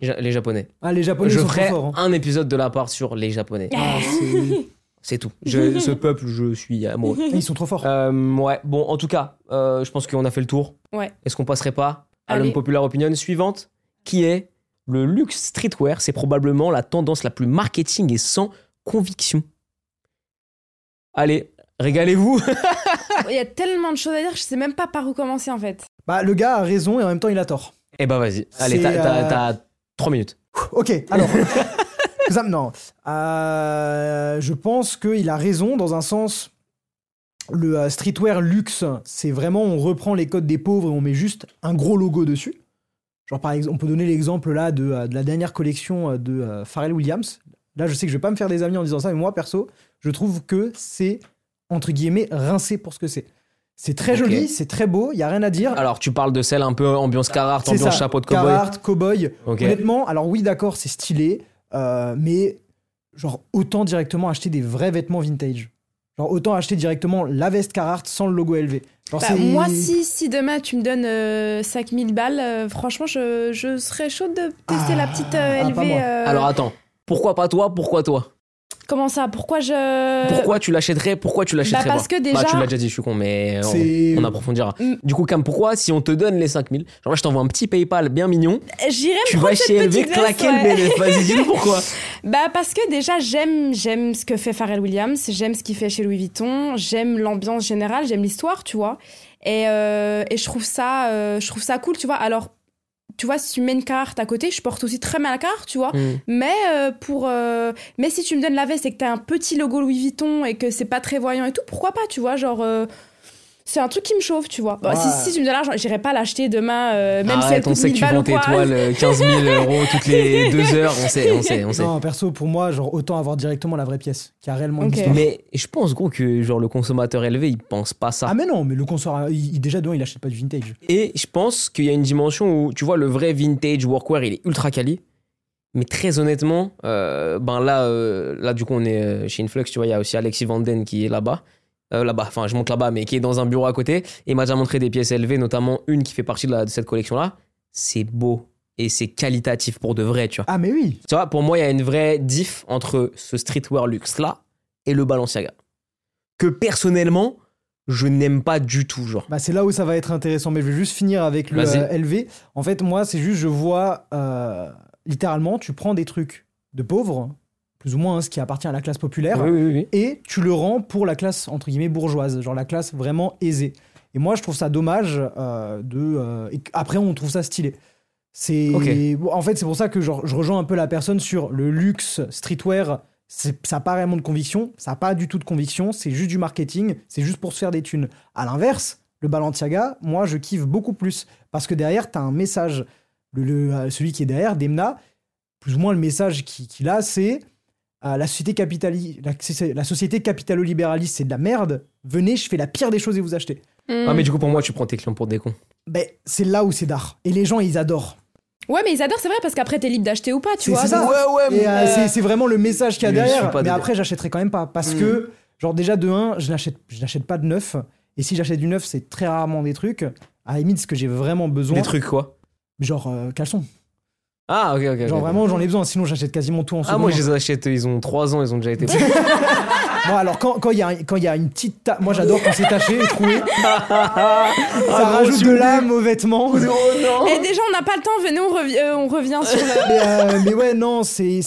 Les Ja- Les Japonais.
Ah, les Japonais
je
sont
ferai
forts. hein.
un épisode de la part sur les Japonais.
Ah, *laughs* c'est-
tout. Je- ce peuple, je suis amoureux. *laughs*
Ils sont trop forts.
Euh, ouais, bon, en tout cas, euh, je pense qu'on a fait le tour.
Ouais.
Est-ce qu'on passerait pas à l'homme populaire opinion suivante, qui est le luxe streetwear C'est probablement la tendance la plus marketing et sans conviction. Allez, régalez-vous. *laughs*
Il y a tellement de choses à dire, je sais même pas par où commencer en fait.
Bah, le gars a raison et en même temps, il a tort.
eh ben vas-y. Allez, t'as
euh,
t'as trois minutes.
Ok, alors. *laughs* Ça, non. Euh, je pense qu'il a raison dans un sens. Le euh, streetwear luxe, c'est vraiment on reprend les codes des pauvres et on met juste un gros logo dessus. Genre par exemple, on peut donner l'exemple là de, euh, de la dernière collection euh, de euh, Pharrell Williams. Là, je sais que je vais pas me faire des amis en disant ça, mais moi perso, je trouve que c'est entre guillemets rincé pour ce que c'est. C'est très joli, c'est très beau, il y a rien à dire.
Alors, tu parles de celle un peu ambiance Carhartt,
C'est
ambiance
ça,
chapeau de cowboy.
Carhartt, cowboy.
Ok.
Honnêtement, alors oui, d'accord, c'est stylé, euh, mais genre autant directement acheter des vrais vêtements vintage. Genre autant acheter directement la veste Carhartt sans le logo élevé.
Bah, moi, si, si demain tu me donnes euh, 5000 balles, euh, franchement, je, je serais chaude de tester
Ah,
la petite euh,
ah,
LV. euh,
Alors attends, pourquoi pas toi? Pourquoi toi?
Comment ça? Pourquoi je.
Pourquoi tu l'achèterais? Pourquoi tu l'achèterais
Bah, parce
pas
que déjà-
Bah, tu l'as déjà dit, je suis con, mais on, on approfondira.
Mm.
Du coup, Cam, pourquoi si on te donne les 5000, genre là, je t'envoie un petit PayPal bien mignon,
J'irais
tu vas chez LV claquer le. Vas-y, dis-nous *laughs* pourquoi.
Bah parce que déjà j'aime j'aime ce que fait Pharrell Williams, j'aime ce qu'il fait chez Louis Vuitton, j'aime l'ambiance générale, j'aime l'histoire, tu vois. Et, euh, et je trouve ça euh, je trouve ça cool, tu vois. Alors tu vois si tu mets une carte à côté, je porte aussi très bien la carte, tu vois.
Mm.
Mais euh, pour euh, mais si tu me donnes la veste et que t'as un petit logo Louis Vuitton et que c'est pas très voyant et tout, pourquoi pas, tu vois, genre euh, c'est un truc qui me chauffe, tu vois. Bah,
Ouais.
si, si tu me donnes l'argent, j'irai pas l'acheter demain, euh, même si elle
Arrête, on
coûte
sait que
1000
tu vends tes toiles euh, 15 000 *laughs* euros toutes les deux heures, on sait, on sait, on sait.
Non, perso, pour moi, genre autant avoir directement la vraie pièce qui a réellement une histoire.
Mais je pense, gros, que genre le consommateur élevé, il pense pas ça.
Ah mais non, mais le consommateur, il, il- déjà dedans, il achète pas du vintage.
Et je pense qu'il y a une dimension où, tu vois, le vrai vintage workwear, il est ultra quali. Mais très honnêtement, euh, ben là, euh, là, du coup, on est euh, chez Influx, tu vois, il y a aussi Alexis Vanden qui est là-bas. Euh, là-bas, enfin, je monte là-bas, mais qui est dans un bureau à côté. Et il m'a déjà montré des pièces élevées, notamment une qui fait partie de, la- de cette collection-là. C'est beau et c'est qualitatif pour de vrai, tu vois.
Ah mais oui.
Tu vois, pour moi, il y a une vraie diff entre ce streetwear luxe-là et le Balenciaga. Que personnellement, je n'aime pas du tout, genre.
Bah, c'est là où ça va être intéressant, mais je vais juste finir avec le euh, LV. En fait, moi, c'est juste, je vois euh, littéralement, tu prends des trucs de pauvres, plus ou moins hein, ce qui appartient à la classe populaire,
Oui, oui, oui.
et tu le rends pour la classe entre guillemets bourgeoise, genre la classe vraiment aisée. Et moi, je trouve ça dommage euh, de. euh, et après, on trouve ça stylé. C'est en fait, c'est pour ça que genre, je rejoins un peu la personne sur le luxe streetwear. Ça n'a pas vraiment de conviction, ça n'a pas du tout de conviction, c'est juste du marketing, c'est juste pour se faire des thunes. À l'inverse, le Balenciaga, moi je kiffe beaucoup plus parce que derrière, tu as un message. Le, le- euh, celui qui est derrière, Demna, plus ou moins le message qui- qu'il a, c'est euh, la société capitali- la, c'est- la société capitalo-libéraliste, c'est de la merde. Venez, je fais la pire des choses et vous achetez.
Mm.
Ah, mais du coup, pour moi, tu prends tes clients pour des cons.
Ben, c'est là où c'est d'art. Et les gens, ils adorent.
Ouais, mais ils adorent, c'est vrai, parce qu'après, t'es libre d'acheter ou pas, tu
C'est-
vois.
c'est ça.
ouais,
euh, c'est- c'est vraiment le message qu'il y a derrière. Mais
dedans.
après, j'achèterai quand même pas. Parce
Mm.
que, genre, déjà, de 1, je n'achète je n'achète pas de neuf. Et si j'achète du neuf, c'est très rarement des trucs. À la limite, ce que j'ai vraiment besoin.
Des trucs quoi?
Genre, euh, caleçon.
Ah, ok, ok.
Genre, vraiment, j'en ai besoin. Sinon, j'achète quasiment tout en
Ah,
seconde.
moi, je les achète, ils ont 3 ans, ils ont déjà été. *laughs*
Moi, alors, quand quand il y, a un- quand il y a une petite. ta- Moi, j'adore quand c'est taché et troué.
Ah,
Ça rajoute de l'âme aux vêtements.
Oh non
Et déjà, on n'a pas le temps, venez, on, revi- euh, on revient sur le.
mais, euh, mais ouais, non, c'est,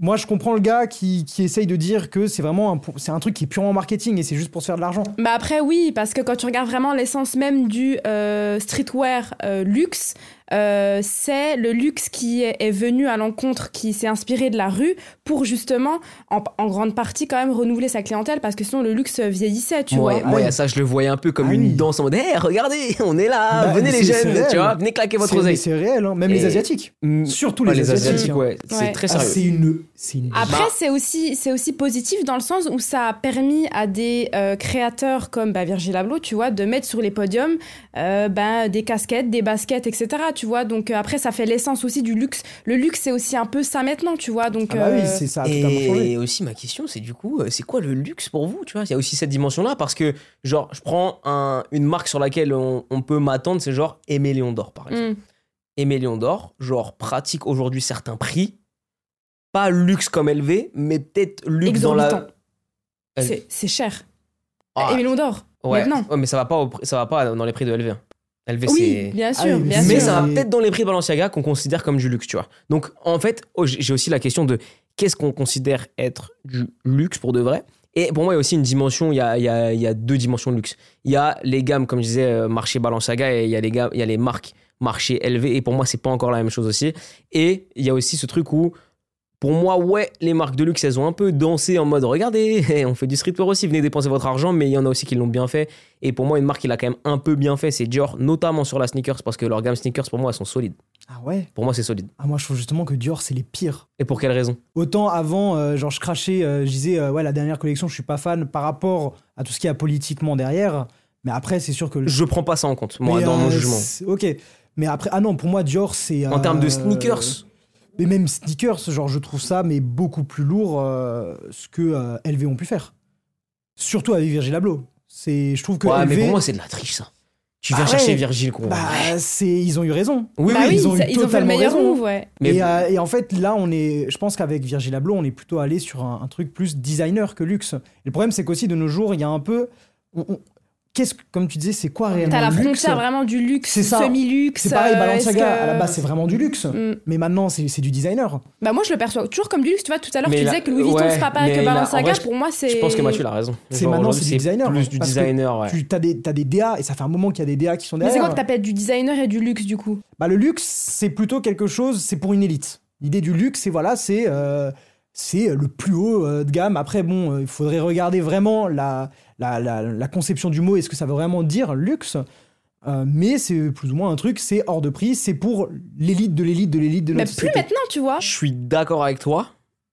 moi je comprends le gars qui, qui essaye de dire que c'est vraiment un, c'est un truc qui est purement marketing et c'est juste pour se faire de l'argent.
Bah après oui, parce que quand tu regardes vraiment l'essence même du euh, streetwear euh, luxe, euh, c'est le luxe qui est, est venu à l'encontre, qui s'est inspiré de la rue pour justement, en, en grande partie quand même renouveler sa clientèle, parce que sinon le luxe vieillissait, tu
Ouais,
vois.
moi, il y
Ouais.
a ça, je le voyais un peu comme
Ah
une
oui.
danse en mode Hé, regardez, on est là,
Bah,
venez les jeunes, tu vois, venez claquer votre oseille.
c'est réel, hein. même
Et-
les asiatiques. Surtout
ouais,
les,
les
asiatiques.
asiatiques,
hein.
ouais, c'est
Ouais.
très
Ah,
sérieux.
c'est une, c'est une.
Après,
Bah.
c'est aussi, c'est aussi positif dans le sens où ça a permis à des euh, créateurs comme bah, Virgil Abloh, tu vois, de mettre sur les podiums euh, ben, des casquettes, des baskets, etc tu vois. Donc euh, après, ça fait l'essence aussi du luxe. Le luxe, c'est aussi un peu ça maintenant, tu vois. Donc,
ah bah oui,
euh,
c'est ça.
Et, aussi, ma question, c'est du coup, euh, c'est quoi le luxe pour vous, tu vois? Il y a aussi cette dimension-là parce que, genre, je prends une marque sur laquelle on, peut m'attendre, c'est genre Éméléon d'or, par exemple. Mm. Éméléon d'or, genre, pratique aujourd'hui certains prix. Pas luxe comme élevé, mais peut-être luxe dans la.
C'est cher.
Ah,
Éméléon d'or.
Ouais.
Maintenant.
ouais, mais ça va pas, ça va pas dans les prix de LV. LV,
Oui, bien
Ah
sûr,
oui,
bien
mais
sûr.
ça va peut-être dans les prix Balenciaga qu'on considère comme du luxe, tu vois. Donc, en fait, oh, j'ai aussi la question de qu'est-ce qu'on considère être du luxe pour de vrai? Et pour moi, il y a aussi une dimension, il y a, il y a- il y a deux dimensions de luxe. Il y a les gammes, comme je disais, euh, marché Balenciaga, et il y a les, gammes, il y a les marques marché élevé. Et pour moi, c'est pas encore la même chose aussi. Et il y a aussi ce truc où, pour moi, ouais, les marques de luxe, elles ont un peu dansé en mode regardez, *laughs* on fait du streetwear aussi, venez dépenser votre argent, mais il y en a aussi qui l'ont bien fait. Et pour moi, une marque qui l'a quand même un peu bien fait, c'est Dior, notamment sur la sneakers, parce que leur gamme sneakers, pour moi, elles sont solides.
Ah ouais?
Pour moi, c'est solide.
ah, Moi, je trouve justement que Dior, c'est les pires.
Et pour quelle raison?
Autant avant, euh, genre, je crachais, euh, je disais, euh, ouais, la dernière collection, je suis pas fan par rapport à tout ce qu'il y a politiquement derrière. Mais après, c'est sûr que.
Je prends pas ça en compte, moi,
Mais,
dans mon jugement.
Ok. Mais après, ah non, pour moi, Dior, c'est.
En termes de sneakers,
Mais même sneakers, genre, je trouve ça, mais beaucoup plus lourd euh, ce que euh, LV ont pu faire. Surtout avec Virgil Abloh. C'est, je trouve que
ouais,
LV,
mais pour moi, c'est de la triche, ça. Tu
Bah
viens chercher
ouais.
Virgile, quoi.
bah, c'est, ils ont eu raison.
oui,
bah
oui.
ils ont eu
ça- ils ont fait le
totalement
meilleur
raison.
move, ouais.
Mais
Et, euh, et en fait, là, on est, je pense qu'avec Virgil Abloh, on est plutôt allé sur un, un truc plus designer que luxe. Et le problème, c'est qu'aussi de nos jours, il y a un peu, on- on- qu'est-ce que, comme tu disais, c'est quoi réellement
T'as la
luxe
frontière vraiment du luxe,
C'est ça.
semi-luxe.
C'est pareil, Balenciaga,
que-
à la base, c'est vraiment du luxe.
Hmm.
Mais maintenant, c'est, du designer.
Bah moi je le perçois toujours comme du luxe, tu vois, tout à l'heure tu disais que Louis Vuitton
ouais,
c'est pas pareil que Balenciaga,
vrai,
pour moi c'est...
Je pense que Mathieu, a raison.
C'est maintenant, c'est du designer,
Plus du
parce que
designer, ouais.
Tu as des, t'as des DA, et ça fait un moment qu'il y a des DA qui sont
Mais c'est
derrière.
quoi que t'appelles du designer et du luxe du coup?
Bah, le luxe, c'est plutôt quelque chose, c'est pour une élite. L'idée du luxe, c'est voilà, c'est euh, c'est le plus haut euh, de gamme. Après, bon, euh, il faudrait regarder vraiment la, la, la, la conception du mot et ce que ça veut vraiment dire luxe? Euh, mais c'est plus ou moins un truc, c'est hors de prix, c'est pour l'élite de l'élite de l'élite de
Mais
notre
plus maintenant tu vois.
Je suis d'accord avec toi,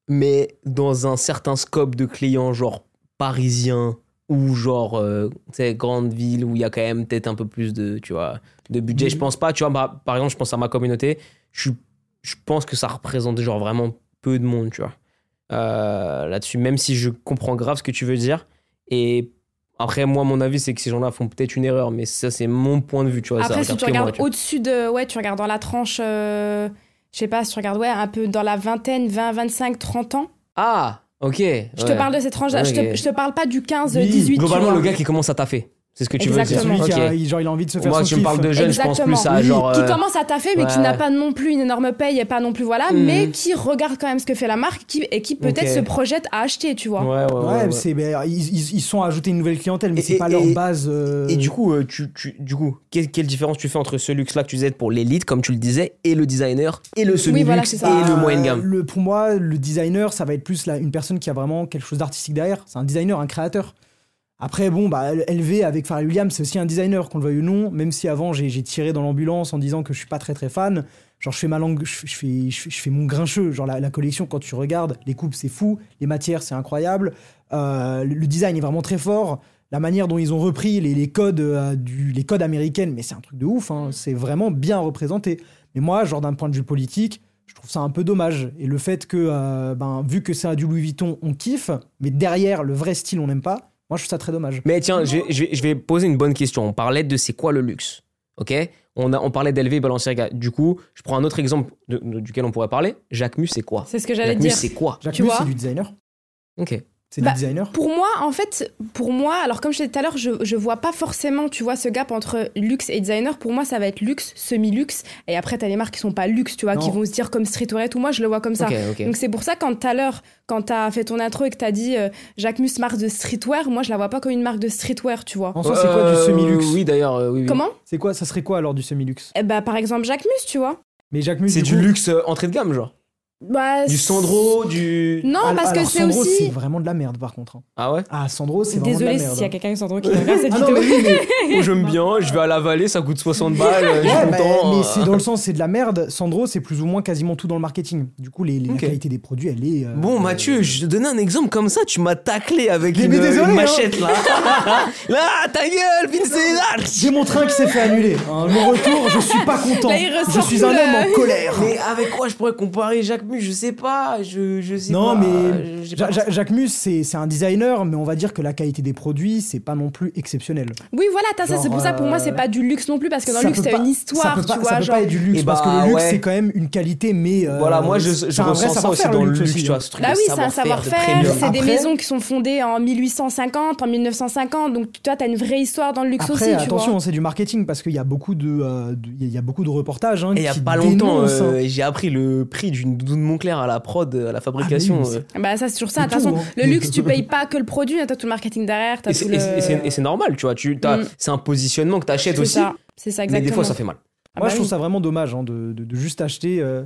mais dans un certain scope de clients, genre parisien ou genre, euh, tu sais, grande ville où il y a quand même peut-être un peu plus de, tu vois, de budget. Je pense pas, tu vois, bah, par exemple, je pense à ma communauté, je, je pense que ça représente genre vraiment peu de monde, tu vois, euh, là-dessus, même si je comprends grave ce que tu veux dire. Et après, moi, mon avis, c'est que ces gens-là font peut-être une erreur, mais ça, c'est mon point de vue, tu vois. ça
Après si tu regardes au-dessus de... Ouais tu regardes dans la tranche... euh, Je sais pas, si tu regardes ouais, un peu dans la vingtaine, 20, 25, 30 ans.
Ah, ok.
Je te parle de cette je,
Ok.
te, je te parle pas du 15,
Oui,
18 tu
Globalement, le gars qui commence à taffer. C'est ce que tu veux
C'est
dire.
Exactement.
celui qui a,
Ok.
il- genre, il a envie de se faire
Moi,
son
tu me parles
kiff.
de jeunes, je pense
Exactement.
plus à
Oui,
genre.
qui
euh,
commence à taffer, mais qui n'a pas non plus une énorme paye et pas non plus voilà,
Mhm.
mais qui regarde quand même ce que fait la marque qui, et qui peut-être se projette à acheter, tu vois.
Ouais, ouais, ouais.
Ouais,
ouais.
c'est, ils, ils, sont à ajouter une nouvelle clientèle, mais c'est pas
et-
leur base. euh,
Et du coup, euh, tu, tu- du coup quelle, quelle différence tu fais entre ce luxe-là que tu disais pour l'élite, comme tu le disais, et le designer, et le semi-luxe,
voilà,
et le moyen gamme?
Le- Pour moi, le designer, ça va être plus la- une personne qui a vraiment quelque chose d'artistique derrière. C'est un designer, un créateur. Après, bon, bah, LV avec Pharrell Williams, c'est aussi un designer, qu'on le veuille ou non. Même si avant, j'ai tiré dans l'ambulance en disant que je suis pas très très fan. Genre, je fais ma langue, je, je fais, je, fais- je fais mon grincheux. Genre, la, la collection, quand tu regardes, les coupes, c'est fou. Les matières, c'est incroyable. Euh, le, design est vraiment très fort. La manière dont ils ont repris les, les codes, euh, du, les codes américains, mais c'est un truc de ouf. hein. C'est vraiment bien représenté. Mais moi, genre, d'un point de vue politique, je trouve ça un peu dommage. Et le fait que, euh, ben, vu que c'est du Louis Vuitton, on kiffe, mais derrière, le vrai style, on n'aime pas. Moi, je trouve ça très dommage.
Mais tiens, je, vais- je vais, je vais poser une bonne question. On parlait de c'est quoi le luxe Ok? On, a, on parlait d'LV et Balenciaga. Du coup, je prends un autre exemple de- de- duquel on pourrait parler. Jacques Mus, c'est quoi?
C'est ce que j'allais
Jacques Mus,
dire.
c'est quoi?
Jacques
Tu
Mus,
vois
c'est du designer.
Ok.
C'est
Bah,
du designer.
Pour moi, en fait, pour moi, alors comme je disais tout à l'heure, je, je vois pas forcément, tu vois, ce gap entre luxe et designer. Pour moi, ça va être luxe, semi-luxe. Et après, t'as les marques qui sont pas luxe, tu vois, qui vont se dire comme streetwear et tout. Moi, je le vois comme ça. Donc c'est pour ça quand tout à l'heure, quand t'as fait ton intro et que t'as dit euh, Jacques Mus marque de streetwear, moi je la vois pas comme une marque de streetwear, tu vois.
En soi, c'est quoi du
Euh,
semi-luxe
Oui, d'ailleurs, euh, oui, oui.
Comment?
C'est quoi Ça serait quoi alors du semi-luxe?
Eh bah par exemple Jacques Mus, tu vois.
Mais Jacques Mus,
C'est du
coup-
luxe euh, entrée de gamme, genre
Bah,
Du Sandro, du.
Non, parce que c'est
Sandro,
aussi.
c'est vraiment de la merde par contre. hein.
Ah ouais?
Ah, Sandro, c'est vraiment de la merde.
s'il y a quelqu'un de Sandro qui *laughs* regarde cette
Ah non,
vidéo.
mais oui, mais
j'aime bien, je vais à la vallée, ça coûte 60 *laughs* balles, je
Ouais, bah, mais
euh.
c'est dans le sens, c'est de la merde. Sandro, c'est plus ou moins quasiment tout dans le marketing. Du coup, les, la qualité des produits, elle est. euh,
Bon, Mathieu, je te donnais un exemple comme ça, tu m'as taclé avec
Mais-
une,
mais désolé,
une
hein.
machette là. *laughs* là, ta gueule, Vincent
J'ai mon train qui s'est fait annuler. hein. Le retour, je suis pas content.
Là,
Je suis un homme en colère.
Mais avec quoi je pourrais comparer Jacques Mu Je sais pas, je, je sais
Non,
pas.
mais
j'ai
Ja- Ja- Jacques Mus, c'est c'est un designer, mais on va dire que la qualité des produits, c'est pas non plus exceptionnel.
Oui, voilà, ça. C'est pour ça, pour moi,
euh,
c'est pas du luxe non plus, parce que dans
Ça
le luxe,
peut
t'as une
ça
histoire,
peut
tu
pas, ça
vois.
peut
genre.
pas être du luxe
Eh
parce que
bah,
le luxe
ouais.
c'est quand même une qualité, mais euh,
Voilà, moi je, je ressens ça aussi
savoir-faire,
dans le
luxe aussi,
tu vois,
hein.
ce truc
Bah
de
oui, c'est un
savoir-faire,
c'est des maisons qui sont fondées en 1850, en 1950, donc toi, t'as une vraie histoire dans le luxe aussi, tu
attention, c'est du marketing parce qu'il y a beaucoup de, euh, de- il y a beaucoup de reportages.
Et il y a pas longtemps, euh, j'ai appris le prix d'une doudoune Montclair à la prod, à la fabrication.
Ah mais
euh.
Bah ça, c'est toujours ça. De toute façon,
hein.
le luxe, tu *laughs* payes pas que le produit, hein, t'as tout le marketing derrière,
Et c'est-
le...
normal, tu vois. Tu,
Mm.
C'est un positionnement que t'achètes aussi,
c'est ça,
mais
exactement.
des fois ça fait mal.
Ah
Moi,
bah
je trouve
oui.
ça vraiment dommage hein, de, de- de juste acheter euh,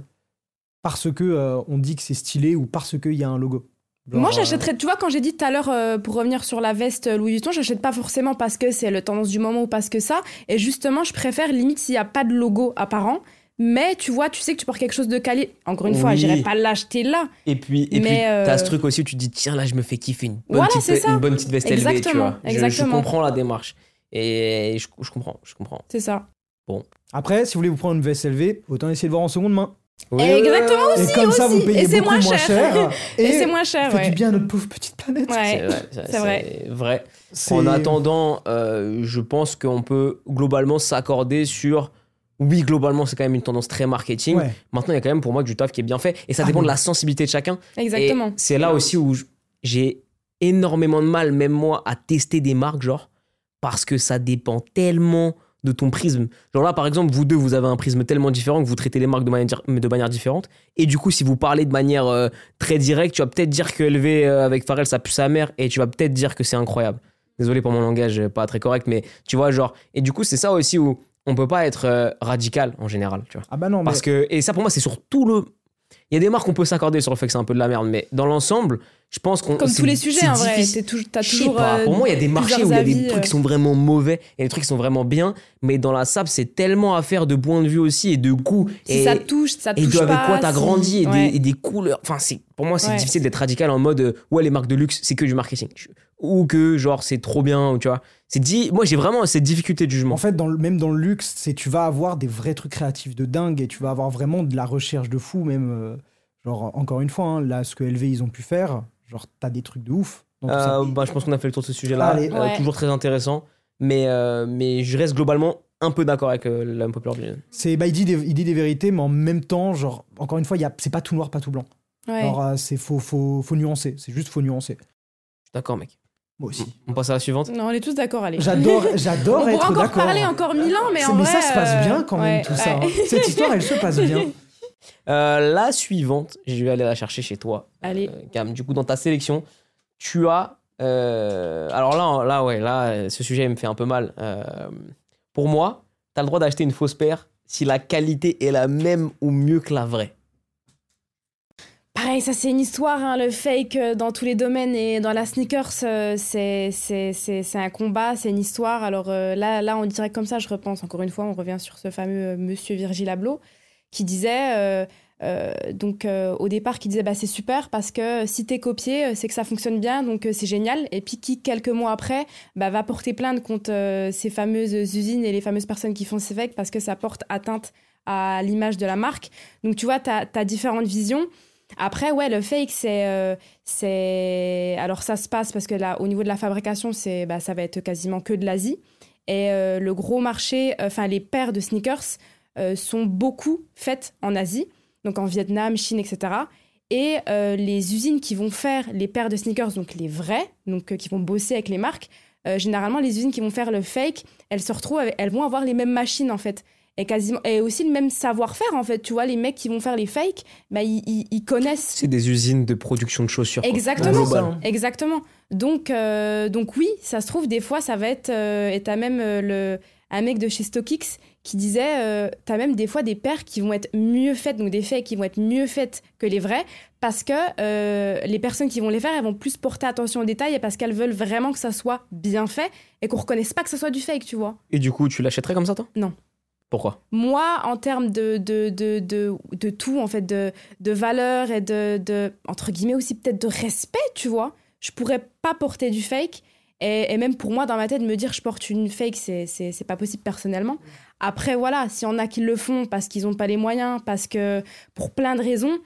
parce que euh, on dit que c'est stylé ou parce qu'il y a un logo. Genre,
Moi, j'achèterais, tu vois, quand j'ai dit tout à l'heure, euh, pour revenir sur la veste Louis Vuitton, j'achète pas forcément parce que c'est le tendance du moment ou parce que ça. Et justement, je préfère limite s'il y a pas de logo apparent. Mais tu vois, tu sais que tu portes quelque chose de quali. Encore une fois,
Oui.
j'irai pas l'acheter là.
Et puis, et
Mais,
puis
euh,
t'as ce truc aussi où tu te dis, tiens, là, je me fais kiffer une bonne,
Voilà,
petite,
c'est ça.
une bonne petite veste élevée, tu
Exactement,
vois. Je- Je,
exactement.
comprends la démarche. Et je, je comprends, je comprends.
C'est ça.
Après, si vous voulez vous prendre une veste élevée, autant essayer de voir en seconde main.
Oui,
Exactement
oui,
Et comme ça, vous
aussi.
payez
Et c'est
beaucoup
moins
moins
cher.
cher.
Et, c'est moins cher,
fait
ouais.
du bien à notre pauvre petite planète.
Ouais.
C'est vrai. ça-
vrai.
En attendant, euh, je pense qu'on peut globalement s'accorder sur. Oui, globalement, c'est quand même une tendance très marketing.
Ouais.
Maintenant, il y a quand même pour moi du taf qui est bien fait. Et ça
Ah
dépend
oui.
de la sensibilité de chacun.
Exactement.
Et c'est là aussi où j'ai énormément de mal, même moi, à tester des marques, genre, parce que ça dépend tellement de ton prisme. Genre là, par exemple, vous deux, vous avez un prisme tellement différent que vous traitez les marques de manière, de manière différente. Et du coup, si vous parlez de manière euh, très directe, tu vas peut-être dire que élevé euh, avec Pharrell, ça pue sa mère, et tu vas peut-être dire que c'est incroyable. Désolé pour mon langage euh, pas très correct, mais tu vois, genre. Et du coup, c'est ça aussi où on peut pas être euh, radical en général, tu vois.
Ah bah non, mais
Parce que, et ça pour moi, c'est sur tout le. Il y a des marques qu'on peut s'accorder sur le fait que c'est un peu de la merde, mais dans l'ensemble, je pense qu'on.
Comme tous les sujets,
c'est
en vrai.
sais
toujours.
pas,
euh,
Pour moi, il y a des marchés où il y a des
avis,
trucs
euh.
qui sont vraiment mauvais et des trucs qui sont vraiment bien, mais dans la sap, c'est tellement à faire de point de vue aussi et de goût.
Si
et,
ça touche, ça
et
touche
de avec
pas.
quoi t'as
si-
grandi et,
Ouais.
des, et des couleurs. Enfin, c'est pour moi, c'est
Ouais.
difficile d'être radical en mode euh, ouais, les marques de luxe, c'est que du marketing. Ou que genre, c'est trop bien, ou tu vois. C'est dit, moi, j'ai vraiment cette difficulté de jugement.
En fait, dans le, même dans le luxe, c'est tu vas avoir des vrais trucs créatifs de dingue et tu vas avoir vraiment de la recherche de fou, même. euh, genre, encore une fois, hein, là, ce que LV ils ont pu faire, genre, t'as des trucs de ouf.
Euh, bah, je pense qu'on a fait le tour de ce sujet-là.
Allez.
Euh,
Ouais.
Toujours très intéressant. Mais, euh, mais je reste globalement un peu d'accord avec euh, la Populaire du
C'est, bah, il, dit des, il dit des vérités, mais en même temps, genre, encore une fois, il y a, c'est pas tout noir, pas tout blanc.
Ouais.
Alors, euh, c'est faut, faut, faut nuancer. C'est juste faut nuancer.
Je suis d'accord, mec.
Moi aussi.
On passe à la suivante.
Non, on est tous d'accord, allez.
J'adore, *laughs* j'adore
On
être
pourra encore
d'accord.
parler encore mille ans, mais en
mais
vrai.
ça se passe bien
euh,
quand même
ouais,
tout ça. hein. Cette histoire, elle se passe *laughs* bien.
Euh, la suivante, je vais aller la chercher chez toi,
Allez.
euh, Cam. Du coup, dans ta sélection, tu as. euh, alors là, là, ouais, là, ce sujet me fait un peu mal. Euh, pour moi, tu as le droit d'acheter une fausse paire si la qualité est la même ou mieux que la vraie.
Pareil, ça c'est une histoire, hein, le fake euh, dans tous les domaines et dans la sneakers, euh, c'est c'est- c'est- c'est un combat, c'est une histoire. Alors euh, là, là, on dirait comme ça, je repense encore une fois, on revient sur ce fameux monsieur Virgil Abloh qui disait, donc au départ, qui disait bah, c'est super parce que si t'es copié, c'est que ça fonctionne bien, donc c'est génial. Et puis qui, quelques mois après, bah, va porter plainte contre ces fameuses usines et les fameuses personnes qui font ces fakes parce que ça porte atteinte à l'image de la marque. Donc tu vois, tu as différentes visions. Après, ouais, le fake, c'est. euh, c'est... Alors, ça se passe parce que là, au niveau de la fabrication, c'est, bah, ça va être quasiment que de l'Asie. Et euh, le gros marché, euh, enfin, les paires de sneakers sont beaucoup faites en Asie, donc en Vietnam, Chine, etc. Et les usines qui vont faire les paires de sneakers, donc les vrais, donc qui vont bosser avec les marques, généralement, les usines qui vont faire le fake, elles se retrouvent, elles vont avoir les mêmes machines en fait. Et, quasiment, et aussi le même savoir-faire en fait. Tu vois, les mecs qui vont faire les fakes, bah, ils, ils- ils connaissent
C'est des usines de production de chaussures. quoi.
Exactement.
Ouais, c'est ça, hein.
Exactement. Donc, euh, donc oui, ça se trouve, des fois, ça va être... euh, et t'as même euh, le, un mec de chez StockX qui disait euh, T'as même des fois des paires qui vont être mieux faites, donc des fakes qui vont être mieux faites que les vraies, parce que euh, les personnes qui vont les faire, elles vont plus porter attention aux détails et parce qu'elles veulent vraiment que ça soit bien fait et qu'on reconnaisse pas que ça soit du fake, tu vois.
Et du coup, tu l'achèterais comme ça, toi?
Non.
Pourquoi?
Moi, en termes de, de, de, de, tout, en fait, de, de valeur et de, entre guillemets aussi peut-être de respect, tu vois, je pourrais pas porter du fake. Et, même pour moi, dans ma tête, me dire je porte une fake, c'est, pas possible personnellement. Après, voilà, s'il y en a qui le font parce qu'ils ont pas les moyens, parce que pour plein de raisons,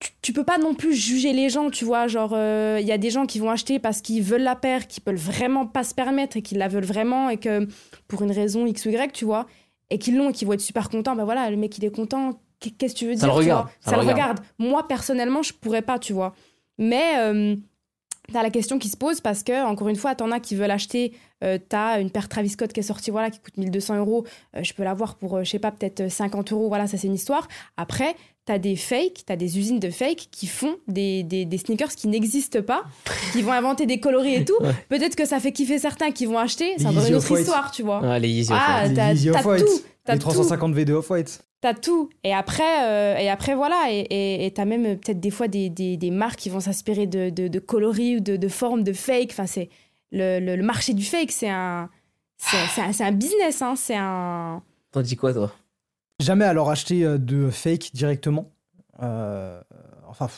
tu, tu peux pas non plus juger les gens, tu vois. Genre, il y a des gens qui vont acheter parce qu'ils veulent la paire, qui peuvent vraiment pas se permettre et qui la veulent vraiment et que pour une raison X ou Y, tu vois, et qu'ils l'ont et qui vont être super contents. Ben voilà, le mec il est content. Qu'est-ce que tu veux
Ça
dire
le regarde, ça
Ça,
le
le
regarde.
regarde. Moi personnellement, je pourrais pas, tu vois. Mais euh, t'as la question qui se pose parce que encore une fois, t'en as qui veulent acheter. Euh, t'as une paire Travis Scott qui est sortie, voilà, qui coûte 1200 euros. Euh, je peux l'avoir pour, euh, je sais pas, peut-être 50 euros. Voilà, ça c'est une histoire. Après, t'as des fakes, t'as des usines de fakes qui font des, des, des sneakers qui n'existent pas, qui vont inventer des coloris et tout.
Ouais.
Peut-être que ça fait kiffer certains qui vont acheter.
Les
C'est encore
Yeezy
une autre histoire, tu vois.
Ah, les Yeezy.
Ah,
enfin.
Les
t'as
Yeezy
t'as tout. T'as
Les
tout.
350 V de Off-White.
T'as tout. Et après, euh, et après voilà. Et et- et t'as même euh, peut-être des fois des, des, des marques qui vont s'inspirer de, de, de coloris ou de, de formes de fake. Enfin, c'est le, le, le marché du fake, c'est un, c'est c'est un, c'est un business. Hein. C'est un.
T'en dis quoi, toi?
Jamais alors acheter euh, de fake directement. Euh, enfin,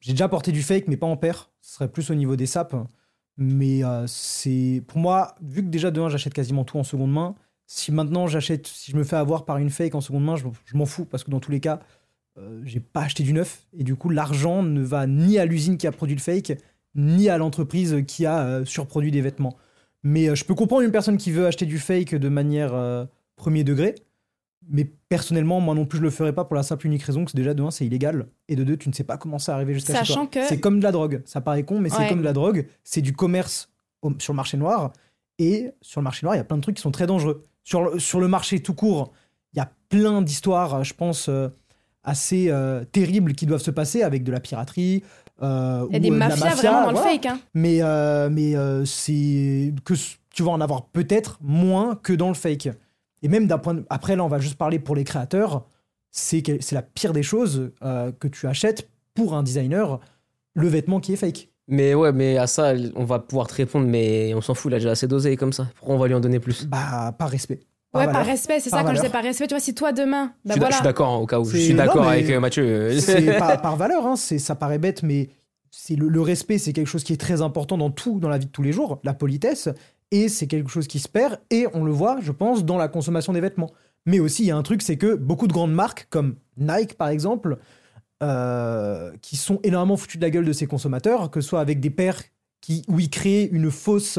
j'ai déjà porté du fake, mais pas en paire. Ce serait plus au niveau des sapes. Mais euh, c'est pour moi, vu que déjà de un, j'achète quasiment tout en seconde main. Si maintenant j'achète, si je me fais avoir par une fake en seconde main, je, m'en fous parce que dans tous les cas, j'ai pas acheté du neuf et du coup l'argent ne va ni à l'usine qui a produit le fake, ni à l'entreprise qui a surproduit des vêtements. Mais je peux comprendre une personne qui veut acheter du fake de manière premier degré. Mais personnellement, moi non plus, je le ferais pas pour la simple unique raison que c'est déjà de un, c'est illégal. Et de deux, tu ne sais pas comment ça arrivé jusqu'à chez toi.
que-
C'est comme de la drogue. Ça paraît con, mais c'est comme de la drogue. C'est du commerce au- sur le marché noir. Et sur le marché noir, il y a plein de trucs qui sont très dangereux. Sur le, sur le marché tout court, il y a plein d'histoires, je pense, euh, assez euh, terribles qui doivent se passer avec de la piraterie. euh,
Il y a
ou,
des
euh, de
mafias
mafia,
vraiment dans
voilà.
le fake. Hein.
Mais, euh, mais euh, c'est que tu vas en avoir peut-être moins que dans le fake. Et même d'un point de... Après, là, on va juste parler pour les créateurs. C'est que- c'est la pire des choses euh, que tu achètes pour un designer, le vêtement qui est fake.
Mais ouais, mais à ça, on va pouvoir te répondre, mais on s'en fout, il a déjà assez dosé comme ça. Pourquoi on va lui en donner plus?
Bah, par respect.
Ouais,
valeur.
par respect, c'est
Par
ça quand je
valeur.
disais par respect. Tu vois, si toi demain,
Je
bah
suis je
voilà.
suis d'accord, hein, au cas où. Je suis d'accord avec euh, Mathieu. *laughs*
C'est par, par valeur, hein, c'est- ça paraît bête, mais c'est le, le respect, c'est quelque chose qui est très important dans tout, dans la vie de tous les jours, la politesse, et c'est quelque chose qui se perd, et on le voit, je pense, dans la consommation des vêtements. Mais aussi, il y a un truc, c'est que beaucoup de grandes marques, comme Nike par exemple, euh, qui sont énormément foutus de la gueule de ces consommateurs, que ce soit avec des paires qui, où ils créent une fausse.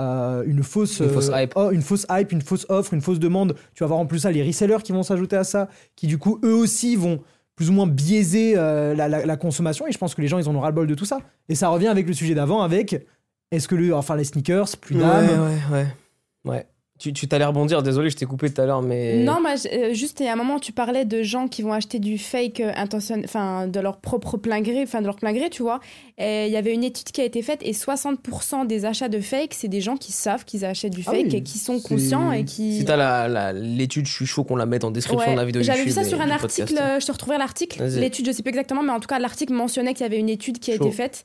euh, une fausse,
Une fausse hype.
oh, une fausse hype, une fausse offre, une fausse demande. Tu vas avoir en plus ça les resellers qui vont s'ajouter à ça, qui du coup eux aussi vont plus ou moins biaiser euh, la, la- la consommation. Et je pense que les gens ils en ont ras le bol de tout ça. Et ça revient avec le sujet d'avant, avec est-ce que le, enfin les sneakers, plus d'âme.
Ouais, ouais, ouais. Ouais. Tu, tu t'allais rebondir, désolé, je t'ai coupé tout à l'heure, mais.
Non, mais euh, juste il y a un moment, tu parlais de gens qui vont acheter du fake euh, intention... enfin, de leur propre plein gré, enfin, de leur plein gré, tu vois. Et il y avait une étude qui a été faite et 60% des achats de fake, c'est des gens qui savent qu'ils achètent du
Ah
fake
oui,
et qui sont
c'est-
conscients et qui.
Si t'as la- la- l'étude, je suis chaud qu'on la mette en description
Ouais,
de la vidéo YouTube.
J'avais vu ça sur un article,
podcast.
euh, je te retrouverai l'article.
Vas-y.
L'étude, je sais plus exactement, mais en tout cas, l'article mentionnait qu'il y avait une étude qui a
Chaud.
été faite.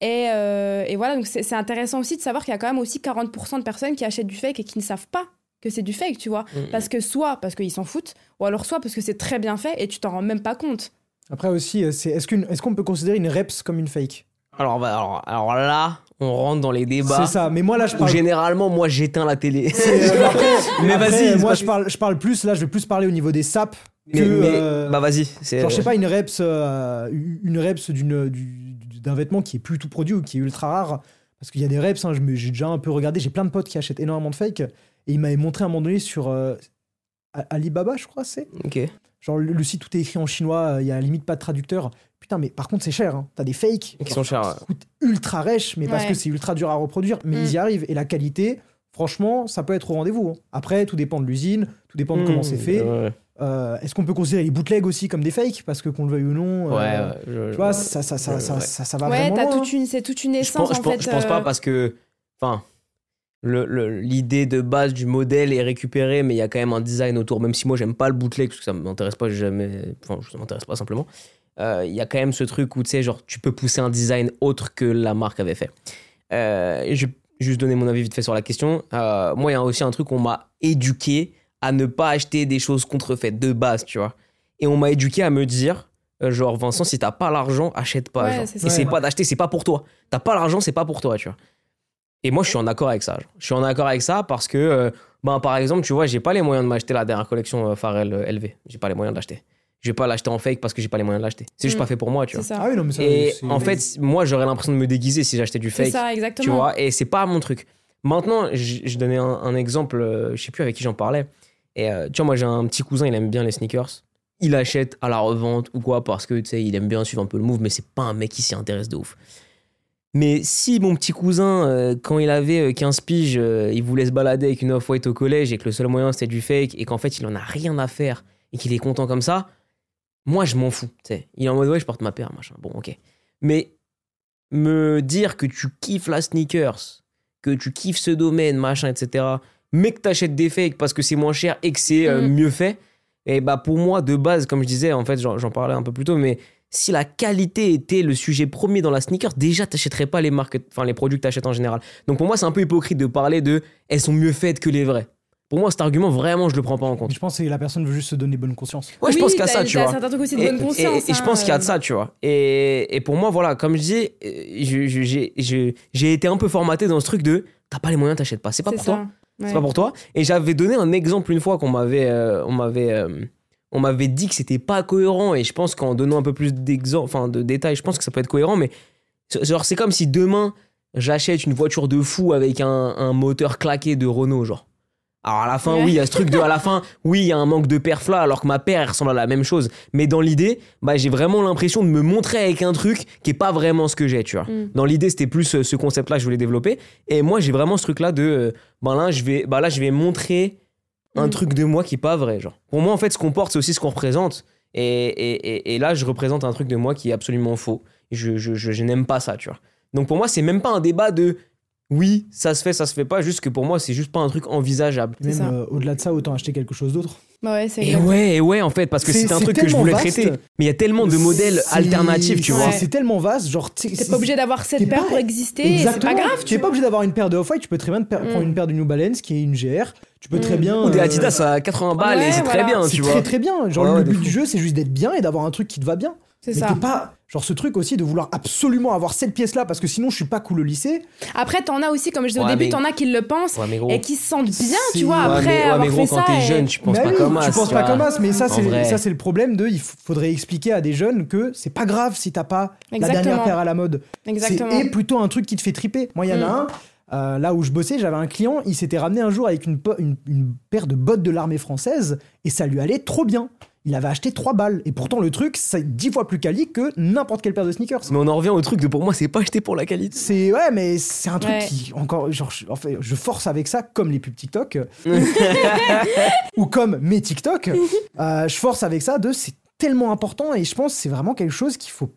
Et, euh, et voilà, donc c'est c'est intéressant aussi de savoir qu'il y a quand même aussi 40% de personnes qui achètent du fake et qui ne savent pas que c'est du fake, tu vois.
Mm.
Parce que soit parce qu'ils s'en foutent, ou alors soit parce que c'est très bien fait et tu t'en rends même pas compte.
Après aussi, euh, c'est est-ce qu'une- est-ce qu'on peut considérer une reps comme une fake?
Alors, va- alors, alors là, on rentre dans les débats.
C'est ça. Mais moi là, je
Où
parle.
généralement, moi, j'éteins la télé.
euh, *laughs*
Mais vas-y,
moi je parle, je parle plus. Là, je vais plus parler au niveau des sapes que.
Mais, mais-
euh,
bah vas-y. c'est-
Genre, je sais pas, une reps, euh, une reps d'une, du- d'un vêtement qui est plus tout produit ou qui est ultra rare. Parce qu'il y a des reps, hein, je me- j'ai déjà un peu regardé, j'ai plein de potes qui achètent énormément de fake. Et ils m'avaient montré à un moment donné sur euh, Alibaba, je crois, c'est.
Ok.
Genre, le, le site, tout est écrit en chinois, euh, il y a limite pas de traducteur. Putain, mais par contre, c'est cher. Hein. T'as des fakes
Qui sont chers.
qui coûtent ultra rêches, mais parce que c'est ultra dur à reproduire. Mais
Mm.
ils y arrivent. Et la qualité, franchement, ça peut être au rendez-vous. hein. Après, tout dépend de l'usine, tout dépend de comment
Mmh,
c'est fait.
Ouais,
Euh, Est-ce qu'on peut considérer les bootlegs aussi comme des fakes Parce que qu'on le veuille ou non.
ouais,
euh,
ouais, je-
tu vois,
ouais.
ça, ça, ça,
Ouais,
ça,
ouais.
ça, ça va
ouais,
vraiment loin.
toute une, c'est toute une
Je
essence
pense, je
en
pense-
fait.
je pense pas
euh,
parce que. Enfin. l'idée de base du modèle est récupérée, mais il y a quand même un design autour. Même si moi, j'aime pas le bootleg, parce que ça m'intéresse pas jamais. Enfin, ça m'intéresse pas simplement. Euh, Il y a quand même ce truc où, tu sais, genre, tu peux pousser un design autre que la marque avait fait. Euh, je vais juste donner mon avis vite fait sur la question. Euh, moi, il y a aussi un truc, on m'a éduqué à ne pas acheter des choses contrefaites de base, tu vois. Et on m'a éduqué à me dire, euh, genre, Vincent, si t'as pas l'argent, achète pas.
Ouais,
genre.
c'est
Et
ça.
c'est
Ouais.
pas d'acheter, c'est pas pour toi. T'as pas l'argent, c'est pas pour toi, tu vois. Et moi, je suis en accord avec ça. genre. Je suis en accord avec ça parce que, euh, ben, par exemple, tu vois, j'ai pas les moyens de m'acheter la dernière collection euh, Pharrell euh, LV. J'ai pas les moyens de l'acheter. Je vais pas l'acheter en fake parce que j'ai pas les moyens de l'acheter. C'est juste
Mm.
pas fait pour moi, tu
C'est
vois.
ça.
Ah oui, non, mais ça.
Et
c'est-
en fait, moi, j'aurais l'impression de me déguiser si j'achetais du
C'est
fake.
ça, exactement.
Tu vois, et c'est pas mon truc. Maintenant, je je donnais un, un exemple, euh, je sais plus avec qui j'en parlais. Et euh, tu vois, moi, j'ai un petit cousin, il aime bien les sneakers. Il achète à la revente ou quoi parce que, tu sais, il aime bien suivre un peu le move, mais c'est pas un mec qui s'y intéresse de ouf. Mais si mon petit cousin, euh, quand il avait euh, 15 piges, euh, il voulait se balader avec une off-white au collège et que le seul moyen c'était du fake et qu'en fait il en a rien à faire et qu'il est content comme ça, moi je m'en fous. tu sais. Il est en mode ouais, je porte ma paire, machin. Bon, ok. Mais me dire que tu kiffes la sneakers, que tu kiffes ce domaine, machin, etc., mais que t'achètes des fakes parce que c'est moins cher et que c'est euh,
Mm.
mieux fait, et bah pour moi, de base, comme je disais, en fait, j'en parlais un peu plus tôt, mais si la qualité était le sujet premier dans la sneaker, déjà t'achèterais pas les marques, enfin les produits que t'achètes en général. Donc pour moi, c'est un peu hypocrite de parler de elles sont mieux faites que les vraies. Pour moi, cet argument, vraiment, je le prends pas en
Mais
compte.
je pense que la personne veut juste se donner bonne conscience.
Ouais, je
Oui,
pense qu'il y a ça, tu vois.
certains trucs aussi de
Et,
bonne
et-
conscience.
et je pense
hein,
qu'il y a de ça, tu vois. Et, et pour moi, voilà, comme je dis, euh, je- je- j'ai je- j'ai été un peu formaté dans ce truc de t'as pas les moyens, t'achètes pas. C'est pas pour
ça.
toi. C'est pas pour toi. Et j'avais donné un exemple une fois qu'on m'avait, euh, on m'avait, euh, on m'avait dit que c'était pas cohérent. Et je pense qu'en donnant un peu plus d'exemples, enfin de détails, je pense que ça peut être cohérent. Mais c'est- genre, c'est comme si demain j'achète une voiture de fou avec un, un moteur claqué de Renault, genre. Alors à la fin,
Ouais.
oui, il y a ce truc de, à la fin, oui, il y a un manque de perf là, alors que ma paire ressemble à la même chose. Mais dans l'idée, bah, j'ai vraiment l'impression de me montrer avec un truc qui est pas vraiment ce que j'ai, tu vois.
Mm.
Dans l'idée, c'était plus euh, ce concept-là que je voulais développer. Et moi, j'ai vraiment ce truc-là de, euh, ben là, je vais, bah là, je vais montrer un
Mm.
truc de moi qui est pas vrai, genre. Pour moi, en fait, ce qu'on porte, c'est aussi ce qu'on représente. Et, et, et, et là, je représente un truc de moi qui est absolument faux. Je, je, je, je n'aime pas ça, tu vois. Donc pour moi, c'est même pas un débat de oui, ça se fait, ça se fait pas. Juste que pour moi, c'est juste pas un truc envisageable.
C'est
Même euh, au-delà de ça, autant acheter quelque chose d'autre.
Bah ouais, c'est
Et
exact.
ouais, et ouais, en fait, parce que
C'est-
c'est un
c'est
truc que je voulais
vaste.
traiter. Mais il y a tellement de modèles
C'est-
alternatifs, tu
Ouais.
vois.
C'est tellement vaste, genre. t'es-
pas obligé d'avoir cette paire
pas-
pour exister, et c'est pas grave.
Tu es pas obligé d'avoir une paire de Off-White, tu peux très bien te
Mm.
prendre une paire de New Balance qui est une GR. Tu peux très
Mm.
bien.
Ou des
euh,
Adidas à 80 balles et c'est très bien,
C'est
tu
très
vois.
très bien. Genre
Ouais, ouais,
le but du jeu, c'est juste d'être bien et d'avoir un truc qui te va bien.
C'est ça.
t'es pas genre ce truc aussi de vouloir absolument avoir cette pièce là parce que sinon je suis pas cool au lycée.
Après, t'en as aussi, comme je disais au
Ouais,
début,
mais-
t'en as qui le pensent
Ouais, mais gros.
et qui se sentent bien, tu vois,
Ouais,
après
mais, ouais,
avoir
mais gros,
fait
quand
ça.
t'es
et-
jeune, tu penses
Bah
pas
oui,
comme
tu
as.
penses pas comme as, mais ça c'est
vrai.
ça c'est le problème de il faudrait expliquer à des jeunes que c'est pas grave si t'as pas la dernière
Exactement.
paire à la mode.
Exactement.
Et plutôt un truc qui te fait triper. Moi, il y en a
Mm.
un. euh, là où je bossais, j'avais un client, il s'était ramené un jour avec une- une paire de bottes de l'armée française et ça lui allait trop bien. Il avait acheté 3 balles et pourtant le truc, c'est 10 fois plus quali que n'importe quelle paire de sneakers.
Mais on en revient au truc de pour moi, c'est pas acheté pour la qualité.
C'est ouais, mais c'est un truc
Ouais.
qui encore genre je, en fait, je force avec ça comme les pubs TikTok *laughs* ou comme mes TikTok. euh, je force avec ça de c'est tellement important et je pense que c'est vraiment quelque chose qu'il faut.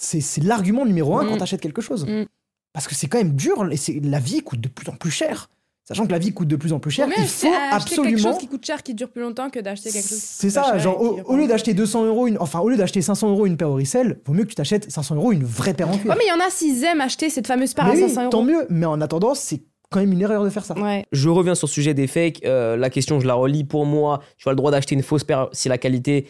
C'est c'est l'argument numéro un
Mm.
quand t'achètes quelque chose
Mm.
parce que c'est quand même dur et c'est la vie coûte de plus en plus cher. Sachant que la vie coûte de plus en plus cher, il faut
acheter quelque
absolument.
chose qui coûte cher, qui dure plus longtemps que d'acheter quelque chose.
C'est ça, genre au, lieu d'acheter 200 euros, une, enfin au lieu d'acheter 500 euros une paire vaut mieux que tu t'achètes 500 euros une vraie paire en cuir.
Ouais, mais il y en a, s'ils aiment acheter cette fameuse paire à
Mais oui,
500 euros.
tant mieux, mais en attendant, c'est quand même une erreur de faire ça.
Ouais.
Je reviens sur le sujet des fakes. Euh, la question, je la relis. Pour moi, tu as le droit d'acheter une fausse paire si la qualité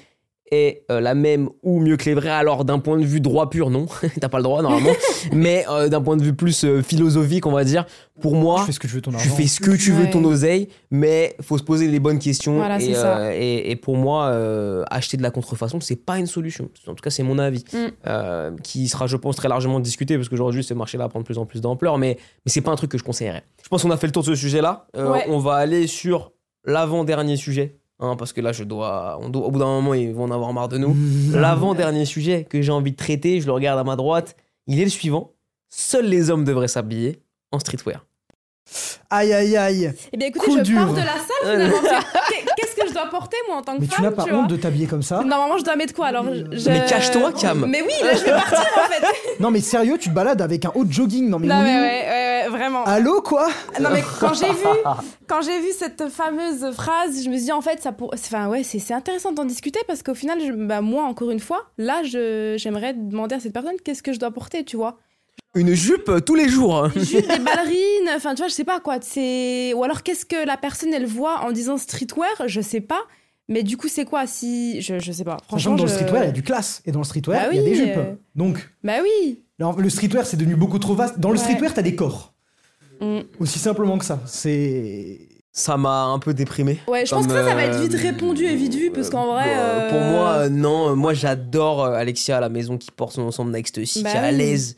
est euh, la même ou mieux que les vraies. Alors, d'un point de vue droit pur, non. *laughs* T'as pas le droit, normalement. *laughs* Mais euh, d'un point de vue plus euh, philosophique, on va dire, pour moi,
Tu fais ce que tu veux ton
tu
argent.
fais ce que tu veux
Ouais.
ton oseille, mais faut se poser les bonnes questions.
Voilà,
et,
c'est ça.
euh, et, et pour moi, euh, acheter de la contrefaçon, c'est pas une solution. En tout cas, c'est mon avis,
Mm.
euh, qui sera, je pense, très largement discuté parce qu'aujourd'hui, ce marché-là prend de plus en plus d'ampleur, mais, mais c'est pas un truc que je conseillerais. Je pense qu'on a fait le tour de ce sujet-là. Euh,
Ouais.
On va aller sur l'avant-dernier sujet. Hein, parce que là, je dois, on doit- au bout d'un moment, ils vont en avoir marre de nous. *laughs* L'avant-dernier sujet que j'ai envie de traiter, je le regarde à ma droite, il est le suivant. Seuls les hommes devraient s'habiller en streetwear.
Aïe aïe aïe.
Eh bien, écoutez,
Coup
je
dur.
pars de la salle finalement. *laughs* dois porter moi en tant que
Mais
femme
tu n'as pas honte de t'habiller comme ça
Normalement, je dois mettre quoi alors je-
Mais cache-toi, Cam.
Mais oui, là, je vais partir en fait. *laughs*
Non mais sérieux, tu te balades avec un haut de jogging. Non mais,
Non, mais ouais, ouais, vraiment.
Allô, quoi
Non mais quand j'ai vu, *laughs* quand j'ai vu cette fameuse phrase, je me suis dit en fait ça pour, enfin ouais c'est c'est intéressant d'en discuter parce qu'au final, je- bah, moi encore une fois, là je j'aimerais demander à cette personne qu'est-ce que je dois porter, tu vois?
Une jupe euh, tous les jours.
Juste des ballerines, enfin tu vois, je sais pas quoi. C'est ou alors qu'est-ce que la personne elle voit en disant streetwear, je sais pas. Mais du coup c'est quoi si je je sais pas.
Sachant
Franchement
que dans le streetwear, il y a du classe. Et dans le streetwear,
Bah
il y a des jupes.
euh.
Donc,
Bah oui.
alors, le streetwear, c'est devenu beaucoup trop vaste. Dans le
Ouais.
streetwear, t'as des corps.
Mm.
Aussi simplement que ça. C'est.
Ça m'a un peu déprimé.
Ouais, je pense que ça, ça va être
euh,
vite répondu et vite vu parce qu'en vrai.
Euh, Pour
euh,
moi, euh, non. Euh, Moi, j'adore euh, Alexia à la maison qui porte son ensemble Next aussi,
Bah
qui est à l'aise.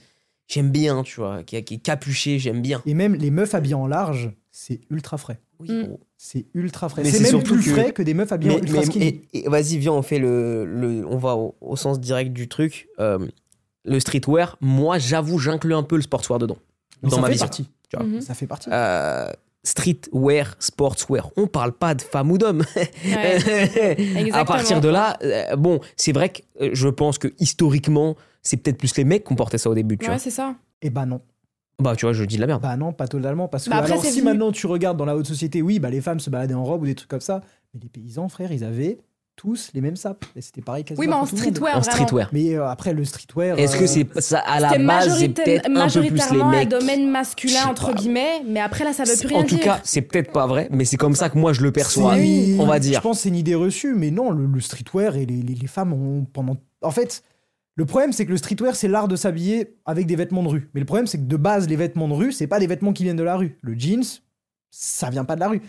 J'aime bien, tu vois, qui, qui est capuché, j'aime bien.
Et même les meufs habillées en large, c'est ultra frais.
Oui,
Mm.
C'est ultra frais.
Mais
C'est
c'est
même plus
que-
frais que des meufs habillées en ultra
mais-
skinny.
et- et vas-y, viens, on fait le, le- on va au, au sens direct du truc. Euh, le streetwear, moi, j'avoue, j'inclus un peu le sportswear dedans.
Mais
dans
ça
ma
fait
vision.
partie.
tu vois.
Mhm.
Ça fait partie.
Euh, streetwear, sportswear, on parle pas de femmes ou d'hommes.
Ouais. *laughs*
à partir de là, euh, bon, c'est vrai que euh, je pense que historiquement, c'est peut-être plus les mecs qui ont porté ça au début, tu
Ouais,
vois.
c'est ça.
Et bah non.
Bah, tu vois, je dis de la merde.
Bah non, pas totalement. Parce que
Bah après,
alors,
c'est
si
venu-
maintenant tu regardes dans la haute société, oui, bah les femmes se baladaient en robe ou des trucs comme ça. Mais les paysans, frère, ils avaient tous les mêmes sapes. Et c'était pareil quasiment.
Oui, mais en
pour tout le monde.
streetwear,
en
vraiment.
streetwear.
Mais euh, après, le streetwear.
Est-ce que
euh,
c'est ça à la base, c'est peut-être un peu plus les
majoritairement un
mecs
domaine masculin, entre guillemets, mais après là, ça veut plus rien
En tout
dire.
cas, c'est peut-être pas vrai, mais c'est comme ça que moi je le perçois. On va dire.
Je pense que c'est une idée reçue, mais non, le, le streetwear et les, les- les femmes ont pendant. En fait, le problème, c'est que le streetwear, c'est l'art de s'habiller avec des vêtements de rue. Mais le problème, c'est que de base, les vêtements de rue, c'est pas des vêtements qui viennent de la rue. Le jeans, ça vient pas de la rue.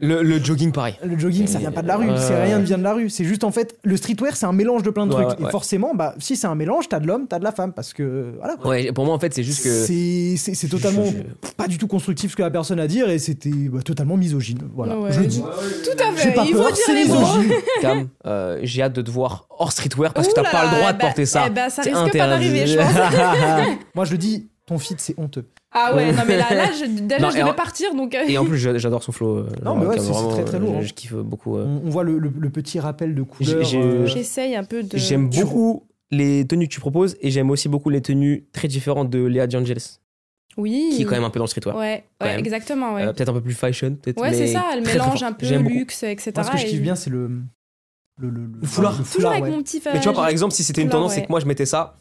Le, le jogging, pareil.
Le jogging, ça vient pas de la rue.
Euh,
C'est rien ne vient de la rue. C'est juste en fait, le streetwear, c'est un mélange de plein de
Ouais,
trucs.
ouais,
et forcément, bah, si c'est un mélange, t'as de l'homme, t'as de la femme, parce que voilà.
Ouais, pour moi, en fait, c'est juste que.
C'est totalement
Je-
pas du tout constructif ce que la personne a à dire et c'était bah, totalement misogyne. Voilà,
Ouais.
je le dis.
Tout à
J'ai
fait,
pas
il
peur,
faut dire les mots. *laughs*
Cam, euh, j'ai hâte de te voir hors streetwear parce que t'as pas le droit de
bah,
porter ça.
eh ben, ça pas d'arriver, je pense. *laughs*
Moi, je le dis, ton feed, c'est honteux.
Ah ouais, non mais là, là je, *laughs* déjà
Non,
je
et
devais
en-
partir, donc... euh,
Et en plus, j'a- j'adore son flow. euh,
Non, mais ouais, c'est- très, très lourd,
euh,
hein.
Je kiffe beaucoup. euh.
On, on voit le, le- le petit rappel de couleur. euh,
J'essaye un peu de...
J'aime beaucoup les tenues que tu proposes et j'aime aussi beaucoup les tenues très différentes de Léa DeAngelis,
Oui.
qui est quand même un peu dans le streetwear.
Ouais, ouais exactement, ouais.
Euh, peut-être un peu plus fashion,
ouais,
mais
c'est ça, elle
très, très
mélange un peu luxe, etc.
Moi, ce que je
et-
kiffe bien, c'est le, le, le,
Le foulard.
le
Toujours avec
ouais.
mon petit...
Mais tu vois, par exemple, si c'était une
foulard,
tendance, c'est
ouais.
que moi je mettais ça.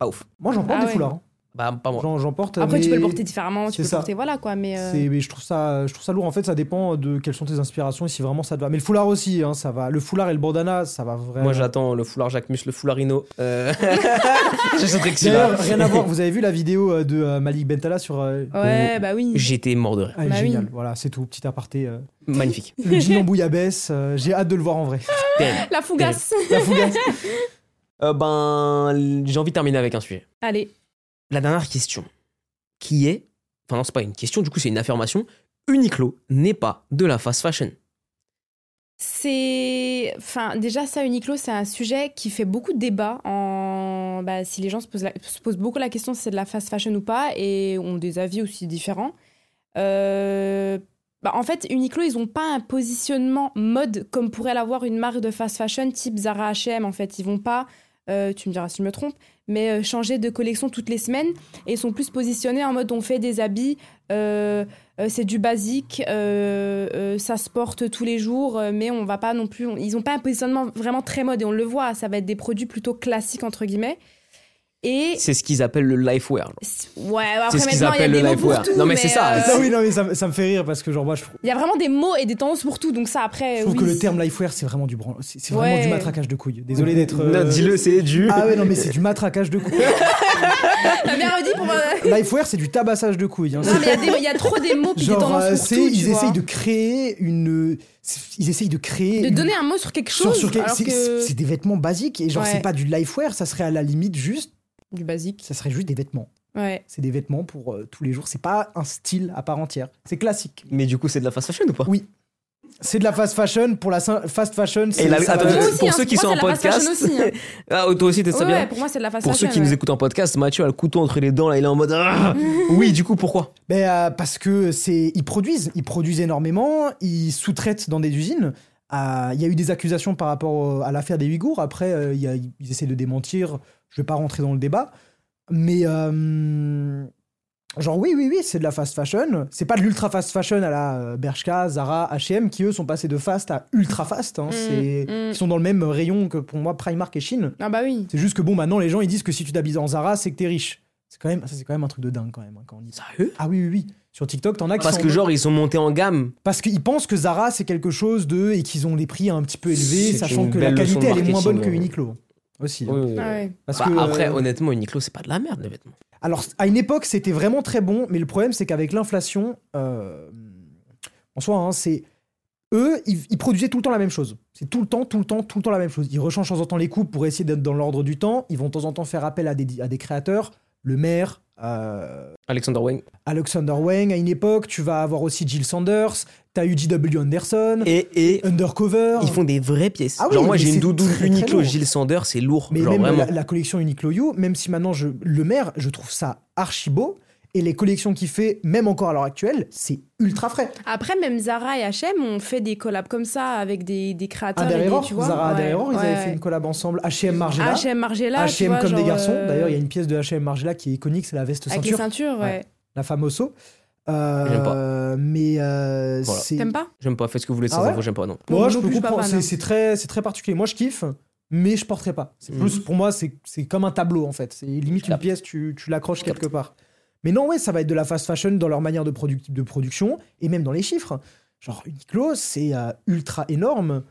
Pas ouf.
Moi, j'en porte
Ah
des foulards. hein.
Bah, pas moi.
J'en j'en porte.
Après, tu peux le porter différemment, tu peux
ça.
le porter, voilà, quoi, mais... euh,
mais je trouve ça, je trouve ça lourd. En fait, ça dépend de quelles sont tes inspirations et si vraiment ça te va. Mais le foulard aussi, hein, ça va. Le foulard et le bandana, ça va vraiment.
Moi j'attends le foulard Jacquemus, le foularino. Euh... *laughs* je sais que
D'ailleurs, rien à voir. Vous avez vu la vidéo euh, de euh, Malik Bentala sur. euh,
Ouais, bah oui.
J'étais mort de rire.
ah,
Bah oui.
génial. Voilà, c'est tout. Petit aparté. euh.
Magnifique. *laughs*
Le jean en bouillabaisse. euh, J'ai hâte de le voir en vrai.
La fougasse.
La fougasse. *laughs*
Euh, ben, j'ai envie de terminer avec un sujet.
Allez.
La dernière question, qui est, enfin non, c'est pas une question, du coup c'est une affirmation. Uniqlo n'est pas de la fast fashion.
C'est. Enfin, déjà, ça, Uniqlo, c'est un sujet qui fait beaucoup de débats. En... Bah, si les gens se posent, se posent beaucoup la question si c'est de la fast fashion ou pas, et ont des avis aussi différents. Euh, Bah, en fait, Uniqlo, ils n'ont pas un positionnement mode comme pourrait l'avoir une marque de fast fashion type Zara HM. En fait, ils vont pas, euh, tu me diras si je me trompe, mais euh, changer de collection toutes les semaines. Et sont plus positionnés en mode on fait des habits, euh, euh, c'est du basique, ça se porte tous les jours, mais on va pas non plus. ils n'ont pas un positionnement vraiment très mode et on le voit, ça va être des produits plutôt classiques entre guillemets. Et
C'est ce qu'ils appellent le lifewear.
ouais, après
ce qu'ils appellent
des
le
tout.
Non, mais c'est ça,
euh,
Ah oui, non, mais ça, me- ça me fait rire parce que, genre, moi, je trouve,
Il y a vraiment des mots et des tendances pour tout, donc ça après.
je trouve
oui,
que le
c'est-
terme lifewear, c'est vraiment du bran- c'est c'est vraiment
Ouais.
du matraquage de couilles. Désolé d'être.
Non,
euh,
dis-le, c'est du.
Ah ouais, non, mais c'est du matraquage de couilles. *laughs*
T'as bien redit pour *laughs* moi.
Lifewear, c'est du tabassage de couilles. hein.
Non, mais il y a des- il y, a trop des mots puis des
Genre,
tendances
euh,
pour
c'est-
tout. tu
ils
vois.
essayent de créer une. Ils essayent de créer.
de
une-
donner un mot sur quelque
sur-
chose.
sur quel-
alors
c'est
que...
c'est des vêtements basiques et genre,
Ouais.
c'est pas du lifewear, ça serait à la limite juste.
Du basique.
Ça serait juste des vêtements.
Ouais.
C'est des vêtements pour euh, tous les jours. C'est pas un style à part entière. C'est classique.
Mais du coup, c'est de la fast fashion ou pas?
Oui. C'est de la fast fashion. Pour la fast fashion, c'est.
la-
ça
attends,
va-
Moi aussi,
pour
hein,
ceux qui
moi,
sont
c'est
en
de la fast
podcast.
fashion aussi, hein. *laughs*
Ah, toi aussi, t'es ça
Ouais,
bien
ouais, pour moi, c'est de la fast
Pour ceux qui nous écoutent en podcast, Mathieu a le couteau entre les dents, là, il est en mode. Ah *laughs* oui, du coup, pourquoi?
Ben, euh, parce que c'est ils produisent, ils produisent énormément, ils sous-traitent dans des usines. Euh, Il y a eu des accusations par rapport au- à l'affaire des Ouïghours. Après, euh, il y a- ils essaient de démentir. Je vais pas rentrer dans le débat, mais euh, Genre oui, oui, oui, c'est de la fast fashion. C'est pas de l'ultra fast fashion à la euh, Bershka, Zara, H&M qui eux sont passés de fast à ultra fast. Hein.
Mm,
c'est
mm.
ils sont dans le même rayon que pour moi Primark et Chine.
Ah bah oui.
C'est juste que bon, maintenant les gens ils disent que si tu t'habilles en Zara, c'est que t'es riche. C'est quand même, ça c'est quand même un truc de dingue quand même hein, quand on dit ça.
Sérieux?
Ah oui, oui, oui. Sur TikTok, t'en as qui
Parce
sont-
que genre ils sont montés en gamme.
parce qu'ils pensent que Zara c'est quelque chose de et qu'ils ont les prix un petit peu élevés, sachant que la qualité elle est moins bonne que Uniqlo aussi. hein.
Oui, oui, oui.
Ah.
Parce
Bah,
que,
après,
euh,
honnêtement, Uniqlo, c'est pas de la merde, les vêtements.
Alors, à une époque, c'était vraiment très bon, mais le problème, c'est qu'avec l'inflation, euh, en soi, hein, c'est. Eux, ils, ils produisaient tout le temps la même chose. C'est tout le temps, tout le temps, tout le temps la même chose. Ils rechangent de temps en temps les coupes pour essayer d'être dans l'ordre du temps. Ils vont de temps en temps faire appel à des, à des créateurs. Le maire, euh,
Alexander Wang.
Alexander Wang, à une époque. Tu vas avoir aussi Jill Sanders. T'as eu J.W. Anderson.
Et, et
Undercover.
ils font des vraies pièces.
Ah oui,
genre, moi, j'ai une doudoune Uniqlo. Gilles Sander, c'est lourd.
Mais
genre,
même
vraiment.
la, la collection Uniqlo You, même si maintenant je, le maire, je trouve ça archi beau. Et les collections qu'il fait, même encore à l'heure actuelle, c'est ultra frais.
Après, même Zara et H&M ont fait des collabs comme ça avec des, des créateurs. et des-
Adereror,
tu vois.
Zara
Ouais,
ils
ouais,
avaient
ouais.
fait une collab ensemble. H&M Margiela.
H&M Margiela.
H&M comme des garçons.
euh,
D'ailleurs, il y a une pièce de H&M Margiela qui est iconique, c'est la veste
Avec les
ceinture,
ceintures, ouais.
Ouais. la famoso. Euh,
J'aime pas.
Mais euh,
Voilà.
c'est.
T'aimes pas?
J'aime pas, faites ce que vous voulez,
Ah
sans
ouais
info, j'aime pas, non.
Moi
je peux comprendre. C'est
hein.
c'est très, c'est très particulier. Moi, je kiffe, mais je porterai pas. C'est
Mhm.
plus pour moi, c'est c'est comme un tableau en fait. C'est limite une pièce, tu, tu l'accroches quelque part. Mais non, ouais, ça va être de la fast fashion dans leur manière de, produc- de production et même dans les chiffres. Genre Uniqlo, c'est euh, ultra énorme.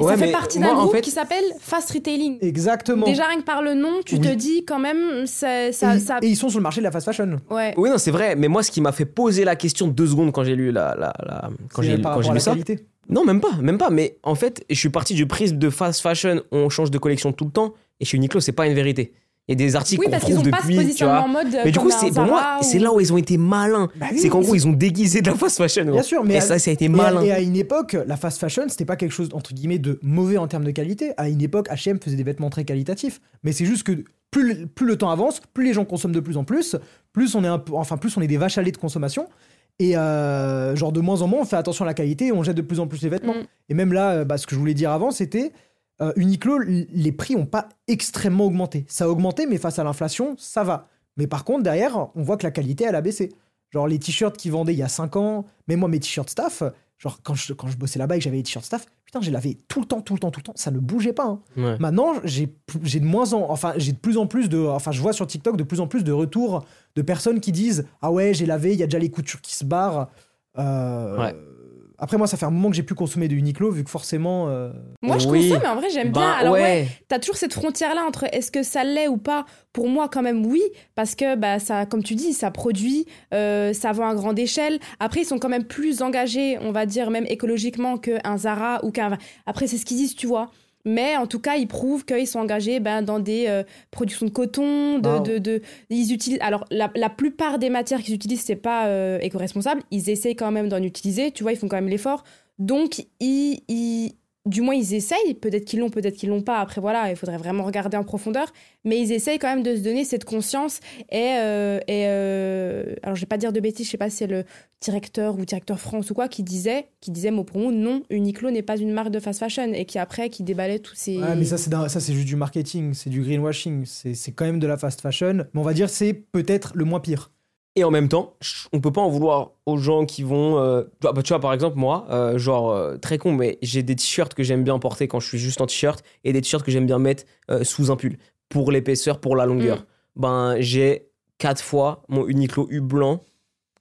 Et
Ouais,
ça fait partie d'un
en
groupe
fait-
qui s'appelle Fast Retailing.
Exactement.
Déjà, rien que par le nom, tu
Oui.
te dis quand même, ça. ça,
et,
ça-
et ils sont sur le marché de la fast fashion.
Ouais.
Oui, non, c'est vrai, mais moi, ce qui m'a fait poser la question deux secondes quand j'ai lu la, la, la- quand j'ai quand j'ai lu ça.
qualité.
Non, même pas, même pas. Mais en fait, je suis parti du prisme de fast fashion, on change de collection tout le temps. Et chez Uniqlo, c'est pas une vérité. Il y a des articles
Oui,
qu'on
parce qu'ils
trouve
n'ont pas ce
depuis, tu vois.
en mode. euh,
Mais du coup, c'est pour moi, c'est là où ils ont été malins.
Bah oui,
c'est qu'en gros, ils ont déguisé de la fast fashion. gros.
Bien sûr, mais
et
à-
ça, ça a été
Et à,
malin.
et à une époque, la fast fashion, c'était pas quelque chose entre guillemets de mauvais en termes de qualité. À une époque, H&M faisait des vêtements très qualitatifs. Mais c'est juste que plus, le- plus le temps avance, plus les gens consomment de plus en plus, plus on est un peu, enfin plus on est des vaches à lait de consommation. Et euh, genre de moins en moins, on fait attention à la qualité et on jette de plus en plus les vêtements.
Mm.
Et même là, euh, bah, ce que je voulais dire avant, c'était euh, Uniqlo, les prix ont pas extrêmement augmenté. Ça a augmenté, mais face à l'inflation, ça va. Mais par contre, derrière, on voit que la qualité, elle a baissé. Genre les t-shirts qu'ils vendaient il y a 5 ans, même moi mes t-shirts staff, genre quand je, quand je bossais là-bas et que j'avais les t-shirts staff, putain, les lavais tout le temps, tout le temps, tout le temps, ça ne bougeait pas. hein.
Ouais.
Maintenant, j'ai j'ai de moins en enfin j'ai de plus en plus de enfin je vois sur TikTok de plus en plus de retours de personnes qui disent "Ah ouais, j'ai lavé, il y a déjà les coutures qui se barrent." Euh,
Ouais.
Après moi, ça fait un moment que j'ai plus consommé de Uniqlo vu que forcément euh,
Moi, je
Oui.
consomme, mais en vrai, j'aime bien.
Ben,
Alors, ouais,
ouais.
T'as toujours cette frontière-là entre est-ce que ça l'est ou pas. Pour moi, quand même, oui, parce que bah ça, comme tu dis, ça produit, euh, ça vend à grande échelle. Après, ils sont quand même plus engagés, on va dire même écologiquement qu'un Zara ou qu'un. Après, c'est ce qu'ils disent, tu vois. Mais en tout cas, ils prouvent qu'ils sont engagés ben, dans des euh, productions de coton, de,
Wow.
de, de- ils utilisent. Alors, la, la plupart des matières qu'ils utilisent, c'est pas euh, éco-responsable. Ils essayent quand même d'en utiliser. Tu vois, ils font quand même l'effort. Donc, ils, ils- du moins, ils essayent. Peut-être qu'ils l'ont, peut-être qu'ils l'ont pas. Après, voilà, il faudrait vraiment regarder en profondeur. Mais ils essayent quand même de se donner cette conscience. Et, euh, et euh, alors, je vais pas dire de bêtises, je sais pas si c'est le directeur ou directeur France ou quoi qui disait, qui disait mot pour mot, non, Uniqlo n'est pas une marque de fast fashion. Et qui après, qui déballait tous ces.
ouais, mais ça c'est ça c'est juste du marketing, c'est du greenwashing, c'est c'est quand même de la fast fashion, mais on va dire c'est peut-être le moins pire.
Et en même temps, on peut pas en vouloir aux gens qui vont. euh, tu vois, bah, tu vois, par exemple, moi, euh, genre, euh, très con, mais j'ai des t-shirts que j'aime bien porter quand je suis juste en t-shirt et des t-shirts que j'aime bien mettre euh, sous un pull pour l'épaisseur, pour la longueur.
Mm.
Ben, j'ai quatre fois mon Uniqlo U blanc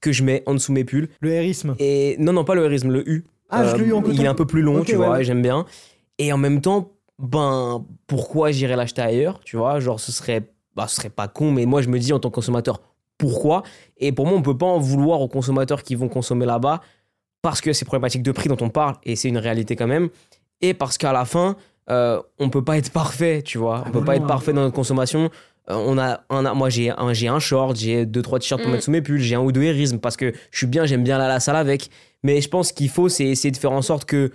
que je mets en dessous mes pulls.
Le hérisme.
Et non, non, pas le hérisme, le U.
Ah, je l'ai eu en coton.
Il est un peu plus long, tu vois,
ouais.
et j'aime bien. Et en même temps, ben, pourquoi j'irais l'acheter ailleurs, tu vois? Genre, ce serait, bah, ce serait pas con, mais moi, je me dis en tant que consommateur, pourquoi Et pour moi, on peut pas en vouloir aux consommateurs qui vont consommer là-bas parce que c'est problématique de prix dont on parle, et c'est une réalité quand même, et parce qu'à la fin, euh, on peut pas être parfait, tu vois.
Ah
On peut
bah
pas
non.
être parfait dans notre consommation. Euh, on a, a, moi, j'ai un, j'ai un short, j'ai deux, trois t-shirts pour
Mm.
mettre sous mes pulls, j'ai un ou deux hérismes parce que je suis bien, j'aime bien aller à la salle avec. Mais je pense qu'il faut, c'est essayer de faire en sorte que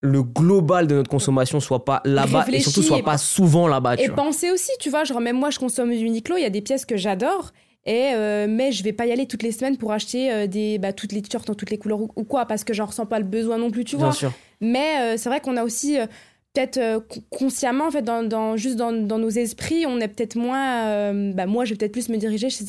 le global de notre consommation soit pas là-bas et surtout soit pas souvent là-bas, tu
Et
vois.
pensez aussi, tu vois, genre même moi je consomme du Uniqlo, il y a des pièces que j'adore. Et euh, mais je vais pas y aller toutes les semaines pour acheter euh, des bah, toutes les t-shirts dans toutes les couleurs ou, ou quoi parce que j'en ressens pas le besoin non plus tu vois
Bien sûr.
mais euh, c'est vrai qu'on a aussi euh, peut-être euh, con- consciemment, en fait, dans, dans- juste dans, dans nos esprits, on est peut-être moins. euh, bah, moi, je vais peut-être plus me diriger chez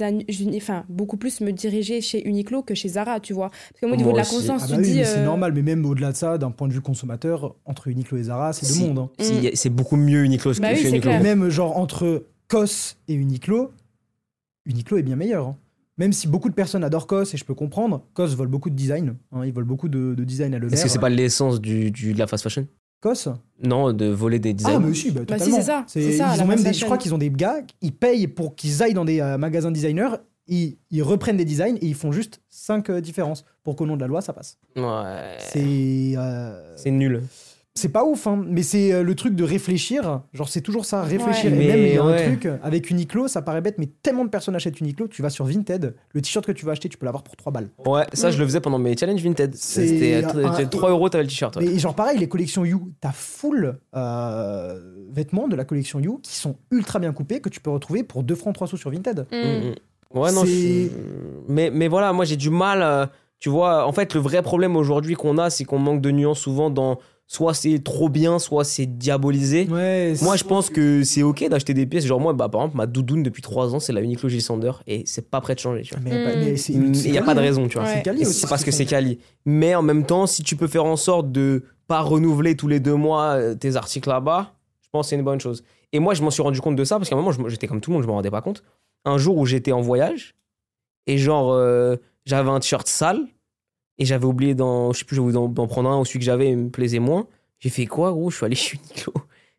enfin, beaucoup plus me diriger chez Uniqlo que chez Zara, tu vois. Parce que moi, au niveau
Moi
de la
aussi.
conscience,
Ah
tu
bah oui,
dis.
mais c'est
euh,
normal, mais même au-delà de ça, d'un point de vue consommateur, entre Uniqlo et Zara, c'est
Si.
deux mondes. hein.
Si, C'est beaucoup mieux Uniqlo que
Bah oui,
chez
c'est
Uniqlo.
clair.
Même genre entre COS et Uniqlo, Uniqlo est bien meilleur. hein. Même si beaucoup de personnes adorent COS, et je peux comprendre, COS vole beaucoup de design. hein, ils volent beaucoup de, de design à l'honneur.
Est-ce que c'est pas l'essence du, du- de la fast fashion?
COS
Non, de voler des designs.
Ah, mais aussi, bah,
Bah si,
totalement.
c'est ça, c'est ça,
ils ont même des, je crois qu'ils ont des gars, ils payent pour qu'ils aillent dans des euh, magasins designers, ils, ils reprennent des designs et ils font juste 5 différences pour qu'au nom de la loi, ça passe.
Ouais.
C'est. euh,
C'est nul.
C'est pas ouf, hein, mais c'est euh, le truc de réfléchir. Genre, c'est toujours ça, réfléchir.
Ouais.
Et même, il y a
Mais
un
ouais.
truc avec Uniqlo, ça paraît bête, mais tellement de personnes achètent Uniqlo, tu vas sur Vinted, le t-shirt que tu vas acheter, tu peux l'avoir pour 3 balles.
Ouais, ça,
Mm.
je le faisais pendant mes challenges Vinted. C'était
un-
à 3 euros, t'avais le t-shirt. ouais.
Mais genre, pareil, les collections You, t'as full euh, vêtements de la collection You qui sont ultra bien coupés, que tu peux retrouver pour 2 francs 3 sous sur Vinted.
mm.
Mm. Ouais, non, je- mais, mais voilà, moi j'ai du mal. euh, tu vois, en fait, le vrai problème aujourd'hui qu'on a, c'est qu'on manque de nuances souvent dans soit c'est trop bien, soit c'est diabolisé.
Ouais,
Moi, je pense que c'est ok d'acheter des pièces. Genre, moi, bah, par exemple, ma doudoune depuis 3 ans, c'est la Uniqlo Gilles Sander et c'est pas prêt de changer, tu vois.
Mais,
Mm.
mais c'est-
Il
c'est
n'y a
quali,
pas de raison, tu vois.
Ouais.
C'est
parce que
ce
c'est quali. Mais en même temps, si tu peux faire en sorte de pas renouveler tous les deux mois euh, tes articles là-bas, je pense que c'est une bonne chose. Et moi, je m'en suis rendu compte de ça parce qu'à un moment, j'étais comme tout le monde, je me rendais pas compte. Un jour où j'étais en voyage et genre, euh, j'avais un t-shirt sale et j'avais oublié d'en, je sais plus, d'en prendre un ou celui que j'avais il me plaisait moins. J'ai fait quoi, gros? Je suis allé chez Uniqlo.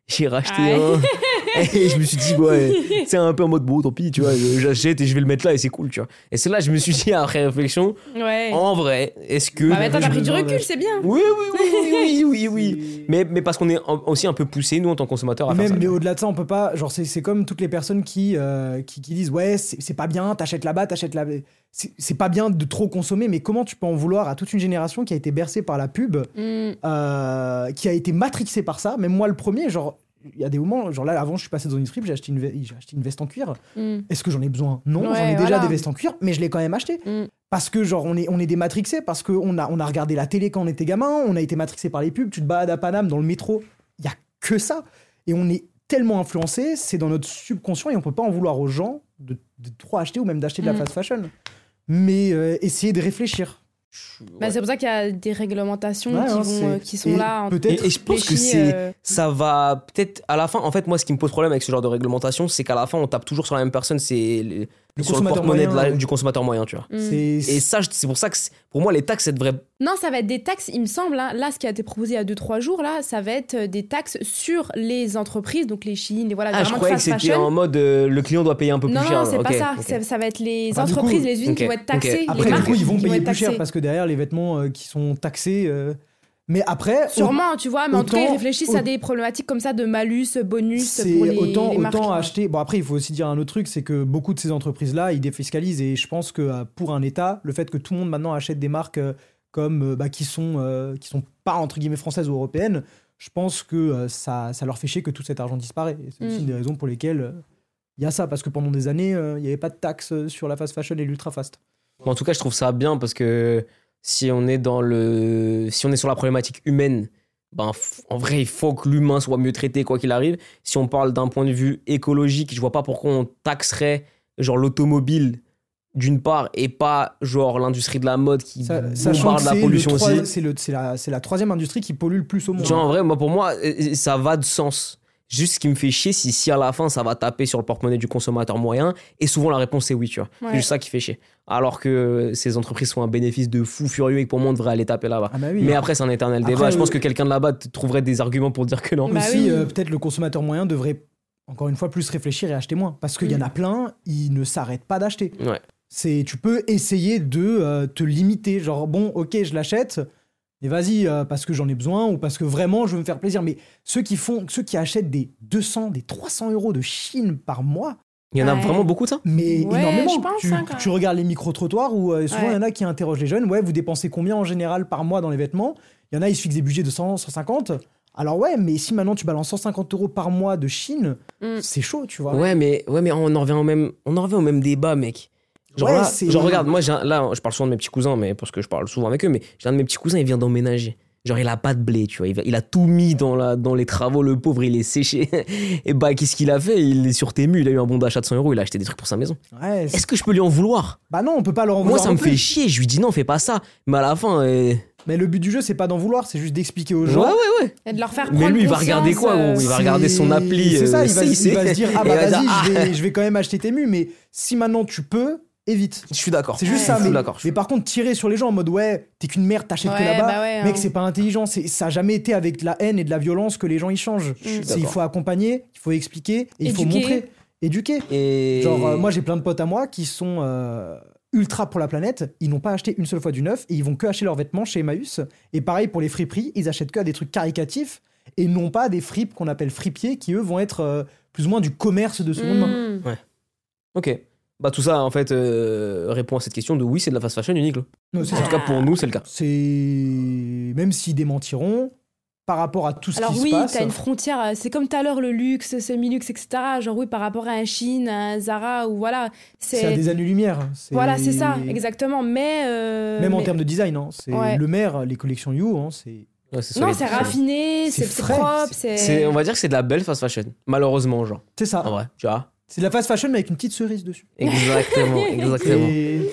J'ai racheté un. *laughs* Et je me suis dit, ouais, c'est un peu en mode, bon, tant pis, tu vois, j'achète et je vais le mettre là et c'est cool, tu vois. Et c'est là je me suis dit, après réflexion,
Ouais.
en vrai, est-ce que.
Bah, mais attends, t'as pris du recul, c'est bien.
Oui, oui, oui, oui, oui, oui, *laughs* Mais, mais parce qu'on est en- aussi un peu poussé, nous, en tant que consommateurs, à faire
même,
ça.
mais au-delà de ça, on peut pas. Genre, c'est c'est comme toutes les personnes qui, euh, qui, qui disent Ouais, c'est pas bien, t'achètes là-bas, t'achètes là C'est c'est pas bien de trop consommer, mais comment tu peux en vouloir à toute une génération qui a été bercée par la pub,
Mm.
euh, qui a été matrixée par ça? Même moi, le premier, genre, il y a des moments, genre là, avant, je suis passé dans une strip, j'ai acheté, j'ai acheté une veste en cuir.
Mm.
Est-ce que j'en ai besoin? Non, j'en ai déjà
voilà.
des vestes en cuir, mais je l'ai quand même acheté.
Mm.
Parce que, genre, on est, on est des matrixés, parce qu'on a, on a regardé la télé quand on était gamin, on a été matrixé par les pubs, tu te balades à Paname dans le métro, il y a que ça. Et on est tellement influencé, c'est dans notre subconscient et on peut pas en vouloir aux gens de, de trop acheter ou même d'acheter de la
Mm.
fast fashion. Mais euh, essayer de réfléchir.
Bah, c'est pour ça qu'il y a des réglementations
Ouais,
qui,
hein,
vont,
c'est-
euh, qui sont
et
là. en-
Peut-être.
Et, et je pense que c'est.
euh,
Ça va peut-être à la fin. En fait, moi, ce qui me pose problème avec ce genre de réglementation, c'est qu'à la fin, on tape toujours sur la même personne. C'est le, sur le porte-monnaie de
ouais.
du consommateur moyen, tu vois.
mm.
C'est-
Et ça, c'est pour ça que c'est- pour moi, les taxes, ça devrait.
Non, ça va être des taxes, il me semble. hein. Là, ce qui a été proposé il y a 2-3 jours, là, ça va être euh, des taxes sur les entreprises, donc les Chines, les voilà,
Ah, je
de
croyais que c'était en mode euh, le client doit payer un peu plus
Non,
cher.
non, c'est pas ça. Ça, ça va être les
Bah,
entreprises,
coup-
les usines
Ok,
qui vont être taxées. les
Après, du coup, ils vont payer plus cher parce que derrière, les vêtements euh, qui sont taxés. Mais après.
Sûrement, tu vois, mais en tout cas, ils
autant-
réfléchissent à des problématiques comme ça de malus, bonus
C'est
pour les,
autant,
les marques.
autant acheter. Bon, après, il faut aussi dire un autre truc c'est que beaucoup de ces entreprises-là, ils défiscalisent. Et je pense que euh, pour un État, le fait que tout le monde maintenant achète des marques euh, comme euh, bah, qui, sont, euh, qui sont pas entre guillemets françaises ou européennes, je pense que euh, ça, ça leur fait chier que tout cet argent disparaît. Et c'est aussi
Mm.
une des raisons pour lesquelles euh, il y a ça. Parce que pendant des années, euh, il n'y avait pas de taxes sur la fast fashion et l'ultra fast.
En tout cas, je trouve ça bien parce que si on est dans le, si on est sur la problématique humaine, ben en vrai, il faut que l'humain soit mieux traité quoi qu'il arrive. Si on parle d'un point de vue écologique, je vois pas pourquoi on taxerait genre l'automobile d'une part et pas genre l'industrie de la mode qui
Ça-
bombarde
que
la pollution
troi-
aussi.
c'est la, la troisième industrie qui pollue le plus au monde.
Genre, en vrai, moi, pour moi, euh, ça va de sens. Juste ce qui me fait chier, c'est si à la fin ça va taper sur le porte-monnaie du consommateur moyen. Et souvent la réponse est oui, tu vois.
Ouais.
C'est juste ça qui fait chier. Alors que ces entreprises sont un bénéfice de fou furieux et que pour moi on devrait aller taper là-bas.
Ah bah oui.
Mais après, c'est un éternel
Après,
débat. Je pense
euh,
que quelqu'un de là-bas te trouverait des arguments pour dire que non.
Bah
aussi,
oui.
euh, peut-être le consommateur moyen devrait, encore une fois, plus réfléchir et acheter moins. Parce qu'il y en a plein, ils ne s'arrêtent pas d'acheter.
Ouais.
C'est, tu peux essayer de euh, te limiter. Genre, bon, ok, je l'achète, mais vas-y, euh, parce que j'en ai besoin ou parce que vraiment je veux me faire plaisir. Mais ceux qui, font, ceux qui achètent des 200, des 300 euros de Chine par mois,
Il y en a
Ouais.
vraiment beaucoup de ça?
Mais
Ouais,
énormément.
je pense,
tu,
hein,
tu regardes les micro-trottoirs où euh, souvent il
Ouais.
y en a qui interrogent les jeunes. Ouais, vous dépensez combien en général par mois dans les vêtements? Il y en a, ils se fixent des budgets de 100, 150. Alors ouais, mais si maintenant tu balances 150 euros par mois de Chine,
Mm.
c'est chaud, tu vois.
Ouais, mais, ouais, mais on en revient au même, on en revient au même débat, mec. Genre,
Ouais,
là,
c'est-
genre regarde, moi, j'ai un- là, je parle souvent de mes petits cousins, mais parce que je parle souvent avec eux, mais j'ai un de mes petits cousins, il vient d'emménager. Genre, il a pas de blé, tu vois. Il, va- il a tout mis dans, la, dans les travaux, le pauvre, il est séché. *laughs* Et bah, qu'est-ce qu'il a fait? Il est sur Temu, il a eu un bon d'achat de 100 euros, il a acheté des trucs pour sa maison.
Ouais, c'est-
Est-ce que je peux lui en vouloir?
Bah non, on peut pas leur en
Moi, ça me fait chier. Je lui dis non, fais pas ça. Mais à la fin, euh,
Mais le but du jeu, c'est pas d'en vouloir, c'est juste d'expliquer aux
ouais,
gens.
ouais, ouais.
Et de leur faire
Mais lui, il va regarder quoi,
euh,
gros? Il va regarder son appli.
C'est ça,
euh,
il va, il va se dire *laughs* Ah bah vas-y, je,
ah,
vais, je vais quand même acheter Temu, mais si maintenant tu peux, évite.
Je suis d'accord.
C'est juste
Ouais.
ça. Mais,
d'accord.
mais par contre, tirer sur les gens en mode Ouais, t'es qu'une merde, t'achètes que
Ouais,
là-bas.
bah ouais,
Mec,
hein.
c'est pas intelligent. c'est- Ça a jamais été avec de la haine et de la violence que les gens y changent. Il faut accompagner, il faut expliquer, et il faut montrer. Éduquer.
Et...
Genre, euh, moi, j'ai plein de potes à moi qui sont euh, ultra pour la planète. Ils n'ont pas acheté une seule fois du neuf et ils vont que acheter leurs vêtements chez Emmaüs. Et pareil pour les friperies, ils achètent que à des trucs caricatifs et non pas des fripes qu'on appelle fripiers qui, eux, vont être euh, plus ou moins du commerce de seconde main.
hmm.
Ok. Bah tout ça en fait euh, répond à cette question de oui c'est de la fast fashion unique.
Non, c'est
En
ça.
tout cas pour nous c'est le cas.
C'est. Même s'ils démentiront, par rapport à tout ce
Alors
qui
oui,
se passe.
t'as une frontière. euh, C'est comme tout à l'heure le luxe, semi-luxe, etc. Genre oui, par rapport à un Chine, un Zara ou voilà.
C'est à des années-lumière.
voilà, c'est ça, exactement. Mais euh,
Même en
mais-
termes de design, hein. c'est
Ouais.
le maire, les collections You, hein, c'est.
Ouais,
Non, c'est raffiné,
C'est
propre,
c'est.
on va dire que c'est de la belle fast fashion. Malheureusement genre.
C'est ça.
En vrai, tu vois.
C'est de la fast fashion mais avec une petite cerise dessus.
Exactement, *laughs* exactement.
Et-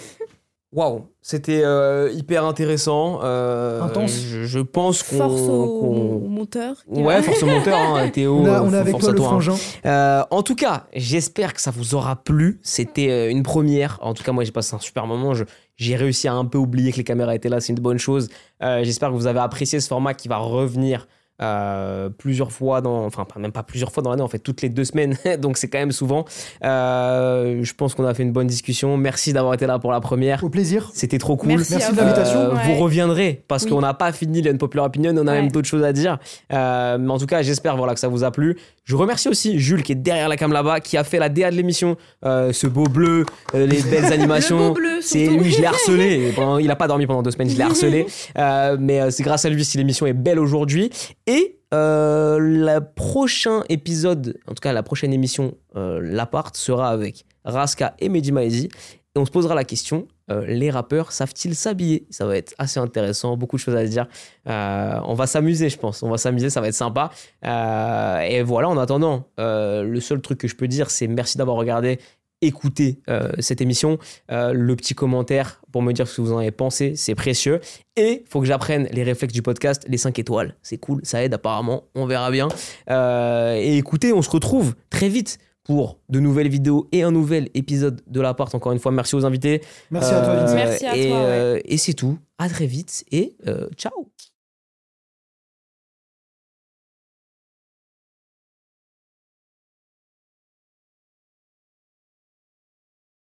Waouh, c'était euh, hyper intéressant. euh,
Intense.
Je, je pense qu'on.
Force au, monteur.
Ouais, force au monteur, hein, *laughs* Théo.
on a, on
euh,
a avec
force
toi
à
le
hein.
frangin.
Euh, en tout cas, j'espère que ça vous aura plu. C'était une première. En tout cas, moi, j'ai passé un super moment. J'ai réussi à un peu oublier que les caméras étaient là. C'est une bonne chose. Euh, j'espère que vous avez apprécié ce format qui va revenir. Euh, plusieurs fois dans enfin même pas plusieurs fois dans l'année en fait toutes les deux semaines *laughs* donc c'est quand même souvent Euh, je pense qu'on a fait une bonne discussion merci d'avoir été là pour la première
Au plaisir.
c'était trop cool
Merci,
de l'invitation.
euh,
Ouais.
Vous reviendrez parce
Oui.
qu'on n'a pas fini les Unpopular Opinion, on a
Ouais.
même d'autres choses à dire. Euh, mais en tout cas, j'espère voilà, que ça vous a plu. Je remercie aussi Jules qui est derrière la cam là-bas, qui a fait la DA de l'émission. Euh, ce beau bleu, euh, les *laughs* belles animations. C'est lui, je l'ai harcelé. *laughs* Pendant- il a pas dormi pendant deux semaines, je l'ai harcelé. *laughs* Euh, mais c'est grâce à lui si l'émission est belle aujourd'hui. Et le prochain épisode, en tout cas la prochaine émission, l'appart, sera avec Raska et Mehdi Maizi. Et on se posera la question euh, les rappeurs savent-ils s'habiller? Ça va être assez intéressant, beaucoup de choses à dire. Euh, on va s'amuser, je pense. On va s'amuser, ça va être sympa. Euh, et voilà, en attendant, le seul truc que je peux dire, c'est merci d'avoir regardé, écouté euh, cette émission. Le petit commentaire pour me dire ce que vous en avez pensé, c'est précieux. Et faut que j'apprenne les réflexes du podcast, les 5 étoiles. C'est cool, ça aide apparemment, on verra bien. Et écoutez, on se retrouve très vite pour de nouvelles vidéos et un nouvel épisode de l'appart. Encore une fois, merci aux invités.
Merci à toi,
Euh,
Vincent.
Merci à
et,
toi, ouais.
euh, et c'est tout. À très vite et euh, ciao.